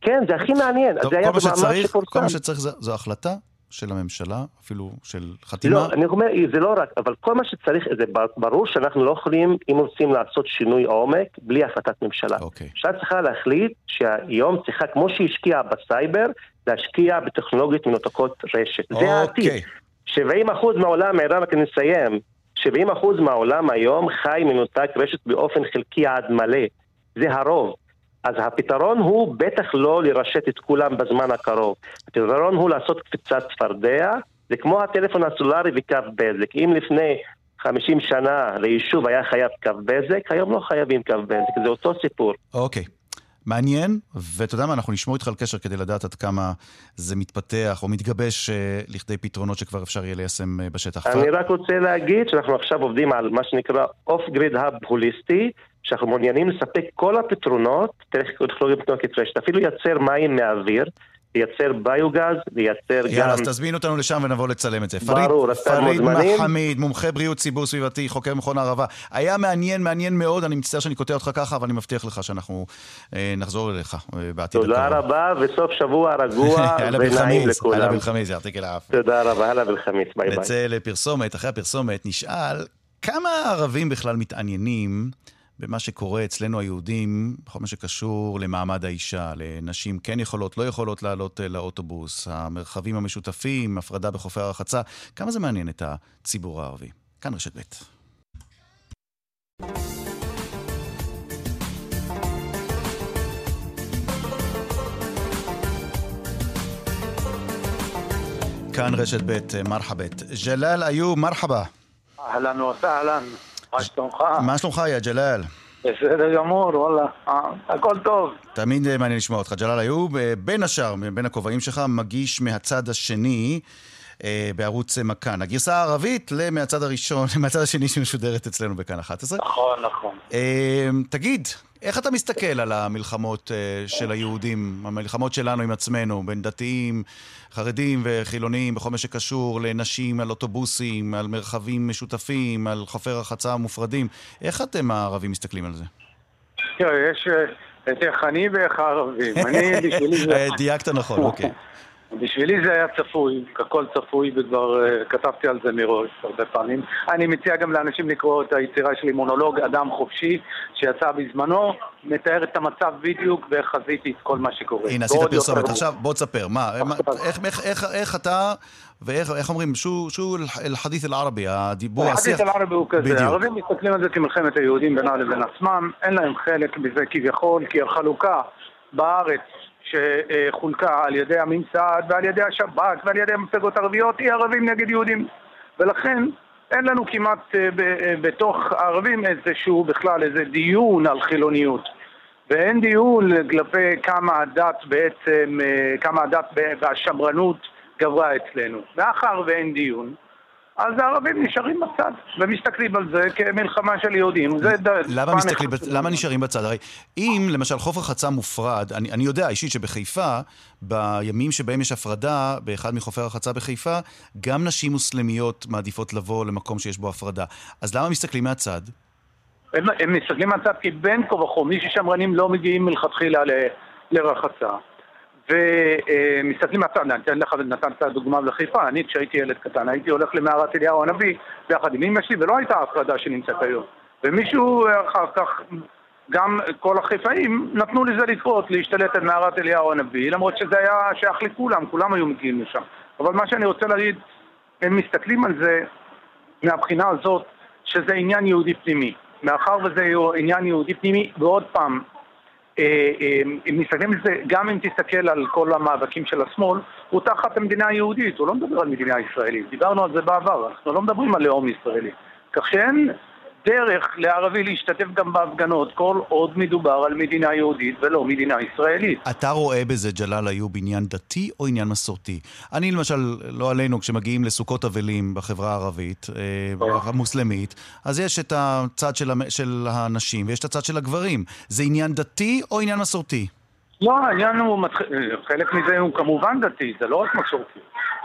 כן, זה הכי מעניין. טוב, כל מה שצריך, כל מה שצריך זו החלטה של הממשלה, אפילו של חתימה? לא, אני אומר, זה לא רק, אבל כל מה שצריך, זה ברור שאנחנו לא יכולים, אם רוצים לעשות שינוי עומק, בלי החלטת ממשלה. אוקיי. הממשלה צריכה להחליט שהיום צריכה, כמו שהיא השקיעה בסייבר, להשקיע בטכנולוגיות מנותקות רשת. זה העתיד. אוקיי. 70% מהעולם, ערן, רק נסיים, 70% מהעולם היום חי מנותק רשת באופן חלקי עד מלא. זה הרוב. אז הפתרון הוא בטח לא לרשת את כולם בזמן הקרוב. הפתרון הוא לעשות קפיצת צפרדע, זה כמו הטלפון הסלולרי וקו בזק. אם לפני 50 שנה ליישוב היה חייב קו בזק, היום לא חייבים קו בזק, זה אותו סיפור. אוקיי. מעניין, ואתה יודע מה, אנחנו נשמור איתך על קשר כדי לדעת עד כמה זה מתפתח או מתגבש אה, לכדי פתרונות שכבר אפשר יהיה ליישם אה, בשטח. אני רק רוצה להגיד שאנחנו עכשיו עובדים על מה שנקרא אוף גריד האב הוליסטי, שאנחנו מעוניינים לספק כל הפתרונות, דרך טכנולוגיה מתנועקת רשת, אפילו לייצר מים מהאוויר, לייצר ביוגז, לייצר גם... יאללה, אז תזמין אותנו לשם ונבוא לצלם את זה. ברור, אתם פריד. מחמיד, מומחה בריאות ציבור סביבתי, חוקר מכון הערבה. היה מעניין, מעניין מאוד, אני מצטער שאני קוטע אותך ככה, אבל אני מבטיח לך שאנחנו אה, נחזור אליך אה, בעתיד הקרוב. תודה רבה, וסוף שבוע רגוע ונעים לכולם. בלחמיס, יעתיק אל האף. תודה רבה, הלאה ולחמיץ, ביי ביי. נצא לפרסומת, אחרי הפרסומת נשאל כמה ערבים בכלל מתעניינים במה שקורה אצלנו היהודים בכל מה שקשור למעמד האישה, לנשים כן יכולות, לא יכולות לעלות אה, לאוטובוס, המרחבים המשותפים, הפרדה בחופי הרחצה, כמה זה מעניין את הציבור הערבי. כאן רשת ב'. כאן רשת ב', מרחבת. ג'לאל איוב, מרחבה. אהלן וסהלן, מה שלומך? מה שלומך, יא ג'לאל? בסדר גמור, וואלה, אה, הכל טוב. תמיד אה, מעניין לשמוע אותך. ג'לאל איוב, אה, בין השאר, בין הכובעים שלך, מגיש מהצד השני בערוץ מכאן. הגרסה הערבית מהצד הראשון, מהצד השני שמשודרת אצלנו בכאן 11. נכון, נכון. תגיד, איך אתה מסתכל על המלחמות אה, של היהודים, המלחמות שלנו עם עצמנו, בין דתיים, חרדים וחילונים, בכל מה שקשור לנשים, על אוטובוסים, על מרחבים משותפים, על חופי רחצה מופרדים? איך אתם הערבים מסתכלים על זה? תראה, יש אה, את איך אני ואיך הערבים. אני, בשבילי זה... דייקת נכון, אוקיי. בשבילי זה היה צפוי, הכל צפוי, וכבר אה, כתבתי על זה מראש הרבה פעמים. אני מציע גם לאנשים לקרוא את היצירה שלי, מונולוג אדם חופשי, שיצא בזמנו, מתאר את המצב בדיוק ואיך חזיתי את כל מה שקורה. הנה, עשית פרסומת. עכשיו, בוא תספר, מה, מה- איך- איך- איך- איך אתה, ואיך איך אומרים, שו שו אל-חדית' אל-ערבי, הדיבור, החדית' אל-ערבי הוא כזה, בדיוק. הערבים מסתכלים על זה כמלחמת היהודים בינם לבין עצמם, אין להם חלק בזה כביכול, כי החלוקה בארץ שחולקה על ידי הממסד ועל ידי השב"כ ועל ידי המפלגות הערביות היא ערבים נגד יהודים ולכן אין לנו כמעט אה, אה, בתוך הערבים איזשהו בכלל איזה דיון על חילוניות ואין דיון כלפי כמה הדת בעצם, אה, כמה הדת והשמרנות גברה אצלנו. מאחר ואין דיון, אז הערבים נשארים בצד ומסתכלים על זה כמלחמה של יהודים. זה למה מסתכלים, למה נשארים בצד? הרי אם למשל חוף רחצה מופרד, אני, אני יודע אישית שבחיפה, בימים שבהם יש הפרדה, באחד מחופי הרחצה בחיפה, גם נשים מוסלמיות מעדיפות לבוא למקום שיש בו הפרדה. אז למה מסתכלים מהצד? הם, הם מסתכלים מהצד כי בין כה וכה, מי ששמרנים לא מגיעים מלכתחילה ל, לרחצה. ומסתכלים מהצד, אני אתן לך, נתת דוגמה לחיפה, אני כשהייתי ילד קטן הייתי הולך למערת אליהו הנביא ביחד עם אמא שלי ולא הייתה הפרדה שנמצאת היום. ומישהו אחר כך, גם כל החיפאים נתנו לזה לקרות, להשתלט על מערת אליהו הנביא, למרות שזה היה שייך לכולם, כולם היו מגיעים לשם. אבל מה שאני רוצה להגיד, הם מסתכלים על זה מהבחינה הזאת שזה עניין יהודי פנימי. מאחר וזה עניין יהודי פנימי, ועוד פעם, אם מסתכלים על זה, גם אם תסתכל על כל המאבקים של השמאל, הוא תחת המדינה היהודית, הוא לא מדבר על מדינה ישראלית. דיברנו על זה בעבר, אנחנו לא מדברים על לאום ישראלי. כך שאין דרך לערבי להשתתף גם בהפגנות כל עוד מדובר על מדינה יהודית ולא מדינה ישראלית. אתה רואה בזה, ג'לאל איוב, עניין דתי או עניין מסורתי? אני למשל, לא עלינו, כשמגיעים לסוכות אבלים בחברה הערבית, אה, המוסלמית, אז יש את הצד של, המ- של הנשים ויש את הצד של הגברים. זה עניין דתי או עניין מסורתי? לא, העניין הוא, מתח- חלק מזה הוא כמובן דתי, זה לא רק מסורתי.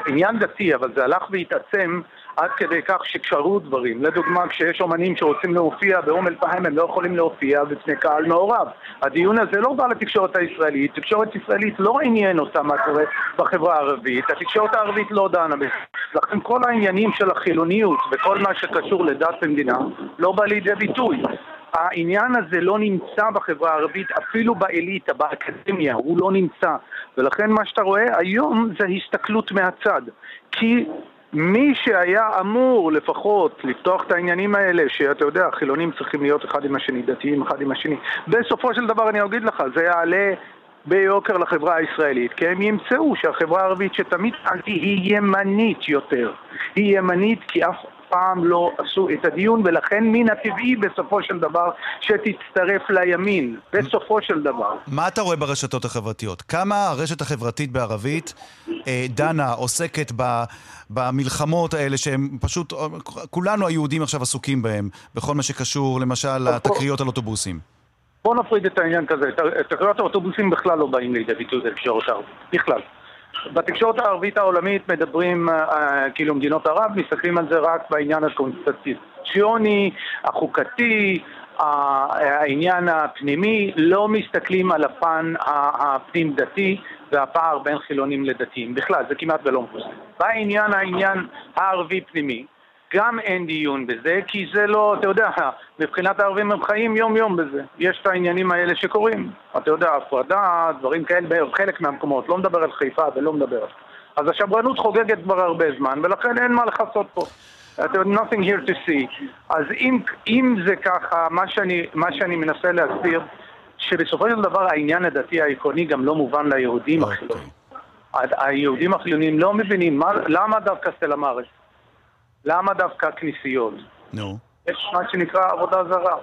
עניין דתי, אבל זה הלך והתעצם עד כדי כך שקשרו דברים. לדוגמה, כשיש אומנים שרוצים להופיע באום אל-פחם, הם לא יכולים להופיע בפני קהל מעורב. הדיון הזה לא בא לתקשורת הישראלית, תקשורת ישראלית לא עניין אותה מה קורה בחברה הערבית, התקשורת הערבית לא דנה בזה. לכן כל העניינים של החילוניות וכל מה שקשור לדת ומדינה לא בא לידי ביטוי. העניין הזה לא נמצא בחברה הערבית, אפילו באליטה, באקדמיה, הוא לא נמצא. ולכן מה שאתה רואה היום זה הסתכלות מהצד. כי מי שהיה אמור לפחות לפתוח את העניינים האלה, שאתה יודע, חילונים צריכים להיות אחד עם השני, דתיים אחד עם השני, בסופו של דבר אני אגיד לך, זה יעלה ביוקר לחברה הישראלית, כי הם ימצאו שהחברה הערבית שתמיד היא ימנית יותר. היא ימנית כי אף פעם לא עשו את הדיון, ולכן מן הטבעי בסופו של דבר שתצטרף לימין, בסופו של דבר. מה אתה רואה ברשתות החברתיות? כמה הרשת החברתית בערבית אה, דנה, עוסקת ב, במלחמות האלה שהם פשוט, כולנו היהודים עכשיו עסוקים בהם, בכל מה שקשור למשל לתקריות על אוטובוסים? בוא נפריד את העניין כזה, תקריות האוטובוסים בכלל לא באים לידי ביטוי בתקשורת הערבית, בכלל. בתקשורת הערבית העולמית מדברים, אה, כאילו מדינות ערב, מסתכלים על זה רק בעניין הקונסטיטוציוני, החוקתי, העניין הפנימי, לא מסתכלים על הפן הפנים דתי והפער בין חילונים לדתיים. בכלל, זה כמעט ולא מפוסק. בעניין העניין הערבי פנימי, גם אין דיון בזה, כי זה לא, אתה יודע, מבחינת הערבים הם חיים יום-יום בזה. יש את העניינים האלה שקורים. אתה יודע, הפרדה, דברים כאלה, בחלק מהמקומות. לא מדבר על חיפה ולא מדבר על... אז השמרנות חוגגת כבר הרבה זמן, ולכן אין מה לכסות פה. אתה יודע, nothing here to see. אז אם, אם זה ככה, מה שאני, מה שאני מנסה להסביר, שבסופו של דבר העניין הדתי העקרוני גם לא מובן ליהודים okay. אוקיי. החילונים. היהודים החילונים לא מבינים מה, למה דווקא מארץ. למה דווקא כנסיות? נו. יש מה שנקרא עבודה זרה.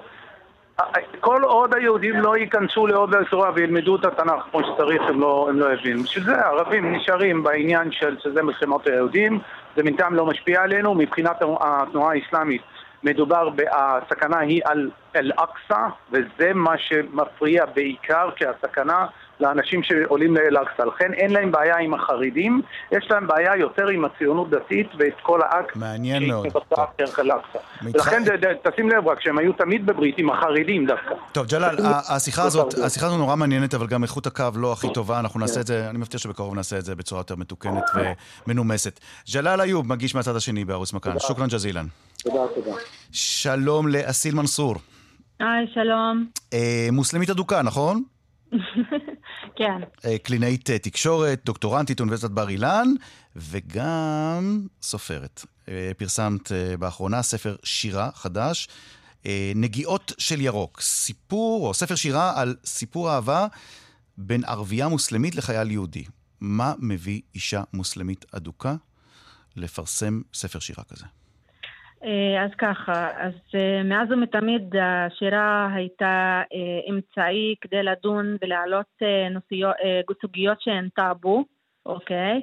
כל עוד היהודים לא ייכנסו לעוד האזורה וילמדו את התנ"ך כמו שצריך, הם לא, הם לא הבינו. בשביל זה הערבים נשארים בעניין של שזה מלחמות היהודים, זה בינתיים לא משפיע עלינו, מבחינת התנועה האסלאמית מדובר, הסכנה היא על אל-אקצא, וזה מה שמפריע בעיקר, כי הסכנה לאנשים שעולים לאל-אקצא. לכן אין להם בעיה עם החרדים, יש להם בעיה יותר עם הציונות דתית ואת כל האקט מעניין מאוד. ולכן תשים לב רק שהם היו תמיד בברית עם החרדים דווקא. טוב, ג'לאל, השיחה הזאת, השיחה הזאת נורא מעניינת, אבל גם איכות הקו לא הכי טובה. אנחנו נעשה את זה, אני מבטיח שבקרוב נעשה את זה בצורה יותר מתוקנת ומנומסת. ג'לאל איוב, מגיש מהצד השני בערוץ מכאן. שוכרן ג'זילן. תודה, תודה. שלום לאסיל מנסור. היי, שלום. אה, מוסלמית אדוקה, נכון? כן. אה, קלינאית אה, תקשורת, דוקטורנטית אוניברסיטת בר אילן, וגם סופרת. אה, פרסמת באחרונה ספר שירה חדש, נגיעות של ירוק. סיפור, או ספר שירה על סיפור אהבה בין ערבייה מוסלמית לחייל יהודי. מה מביא אישה מוסלמית אדוקה לפרסם ספר שירה כזה? אה, אז ככה, אז אה, מאז ומתמיד השירה הייתה אה, אמצעי כדי לדון ולהעלות סוגיות שהן טאבו, אוקיי?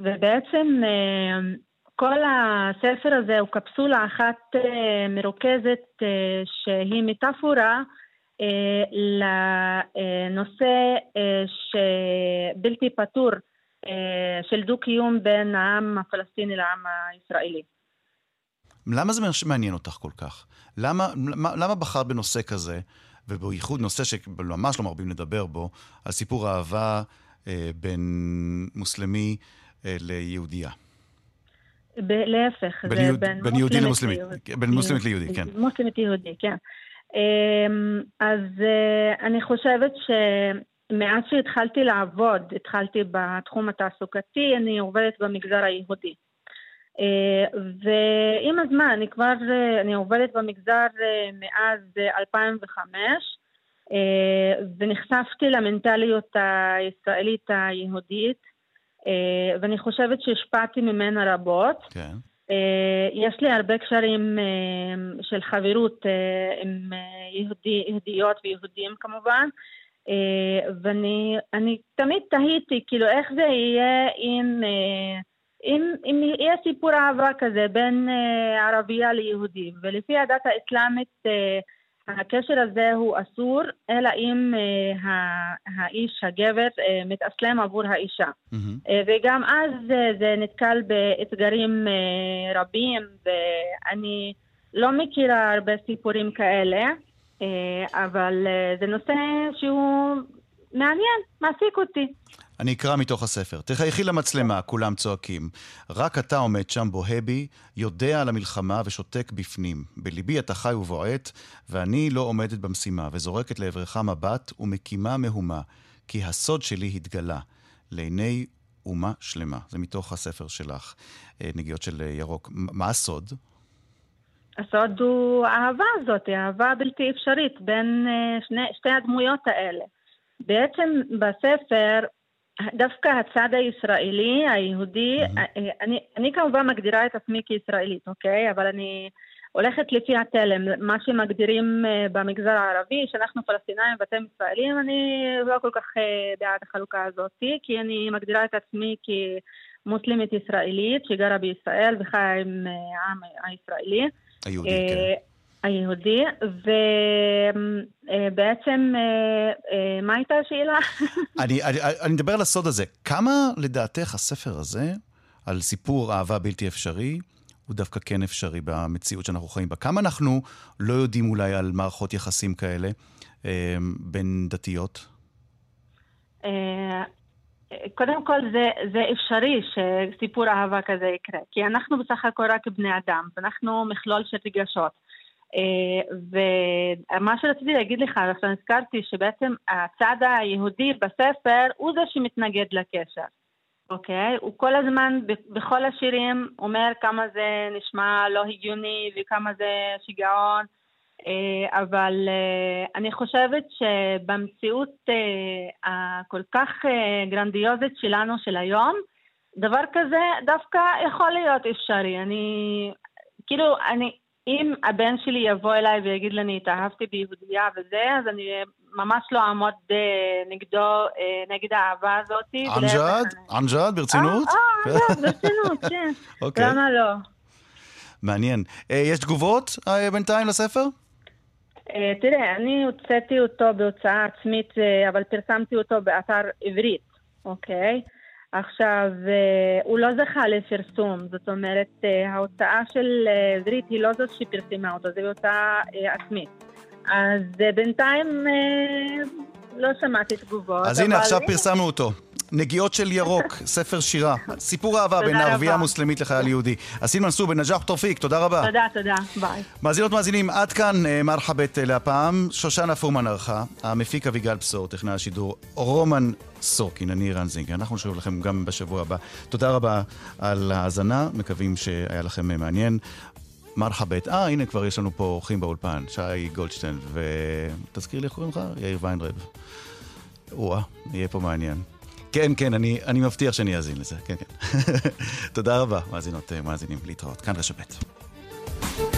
ובעצם כל הספר הזה הוא קפסולה אחת מרוכזת שהיא מטאפורה לנושא שבלתי פתור של דו-קיום בין העם הפלסטיני לעם הישראלי. למה זה מעניין אותך כל כך? למה, למה, למה בחרת בנושא כזה, ובייחוד נושא שממש לא מרבים לדבר בו, על סיפור אהבה אה, בין מוסלמי אה, ליהודייה? ב- להפך, בין, זה יהוד, בין, בין יהודי למוסלמית, בין מוסלמית ליהודי, כן. מוסלמית ליהודי, כן. אמ, אז אה, אני חושבת שמאז שהתחלתי לעבוד, התחלתי בתחום התעסוקתי, אני עובדת במגזר היהודי. אה, ועם הזמן, אני כבר, אה, אני עובדת במגזר אה, מאז 2005 ונחשפתי למנטליות הישראלית היהודית ואני חושבת שהשפעתי ממנה רבות. כן. יש לי הרבה קשרים של חברות עם יהודי, יהודיות ויהודים כמובן ואני תמיד תהיתי כאילו איך זה יהיה אם אם, אם יהיה סיפור אהבה כזה בין uh, ערבייה ליהודי, ולפי הדת האסלאמית uh, הקשר הזה הוא אסור, אלא אם uh, האיש, הגבר, uh, מתאסלם עבור האישה. Mm-hmm. Uh, וגם אז uh, זה נתקל באתגרים uh, רבים, ואני לא מכירה הרבה סיפורים כאלה, uh, אבל uh, זה נושא שהוא מעניין, מעסיק אותי. אני אקרא מתוך הספר. תחייכי למצלמה, כולם צועקים. רק אתה עומד שם בוהה בי, יודע על המלחמה ושותק בפנים. בליבי אתה חי ובועט, ואני לא עומדת במשימה, וזורקת לעברך מבט ומקימה מהומה, כי הסוד שלי התגלה, לעיני אומה שלמה. זה מתוך הספר שלך, אה, נגיעות של אה, ירוק. מה הסוד? הסוד הוא האהבה הזאת, האהבה בלתי אפשרית בין אה, שני, שתי הדמויות האלה. בעצם בספר דווקא הצד הישראלי, היהודי, mm-hmm. אני, אני כמובן מגדירה את עצמי כישראלית, אוקיי? אבל אני הולכת לפי התלם, מה שמגדירים אה, במגזר הערבי, שאנחנו פלסטינאים ואתם ישראלים, אני לא כל כך בעד החלוקה הזאת, כי אני מגדירה את עצמי כמוסלמית ישראלית שגרה בישראל וחיה עם העם הישראלי. היהודי, כן. היהודי, ובעצם, אה, אה, מה הייתה השאלה? אני, אני, אני מדבר על הסוד הזה. כמה לדעתך הספר הזה, על סיפור אהבה בלתי אפשרי, הוא דווקא כן אפשרי במציאות שאנחנו חיים בה? כמה אנחנו לא יודעים אולי על מערכות יחסים כאלה אה, בין דתיות? קודם כל זה, זה אפשרי שסיפור אהבה כזה יקרה, כי אנחנו בסך הכל רק בני אדם, ואנחנו מכלול של רגשות. אה, ומה שרציתי להגיד לך, עכשיו נזכרתי שבעצם הצד היהודי בספר הוא זה שמתנגד לקשר, אוקיי? הוא כל הזמן בכל השירים אומר כמה זה נשמע לא הגיוני וכמה זה שיגעון, אה, אבל אה, אני חושבת שבמציאות הכל כך גרנדיוזית שלנו של היום, דבר כזה דווקא יכול להיות אפשרי. אני, כאילו, אני, אם הבן שלי יבוא אליי ויגיד לי, אני התאהבתי ביהודייה וזה, אז אני ממש לא אעמוד אה, נגדו, אה, נגד האהבה הזאת. אנג'אד? אנג'אד? ברצינות? אה, אה, ברצינות, כן. אוקיי. למה לא? מעניין. יש תגובות בינתיים לספר? תראה, אני הוצאתי אותו בהוצאה עצמית, אבל פרסמתי אותו באתר עברית, אוקיי? עכשיו, אה, הוא לא זכה לפרסום, זאת אומרת, אה, ההוצאה של אה, עברית היא לא זאת שפרסמה אותו, זו הוצאה עצמית. אז בינתיים לא שמעתי תגובות. אז הנה, עכשיו פרסמנו אותו. נגיעות של ירוק, ספר שירה. סיפור אהבה בין ערבייה מוסלמית לחייל יהודי. אסין מנסור בן נג'אח תורפיק, תודה רבה. תודה, תודה, ביי. מאזינות מאזינים, עד כאן מרחבת להפעם. שושנה פורמן ערכה, המפיק אביגל בשור, טכנאי השידור רומן סורקין, אני רן זינגר. אנחנו נשאיר לכם גם בשבוע הבא. תודה רבה על ההאזנה, מקווים שהיה לכם מעניין. מרחבת. אה, הנה כבר יש לנו פה אורחים באולפן, שי גולדשטיין, ותזכיר לי איך קוראים לך? יאיר ויינרב. או-אה, יהיה פה מעניין. כן, כן, אני, אני מבטיח שאני אאזין לזה, כן, כן. תודה רבה, מאזינות, מאזינים, להתראות. כאן רשת ב'.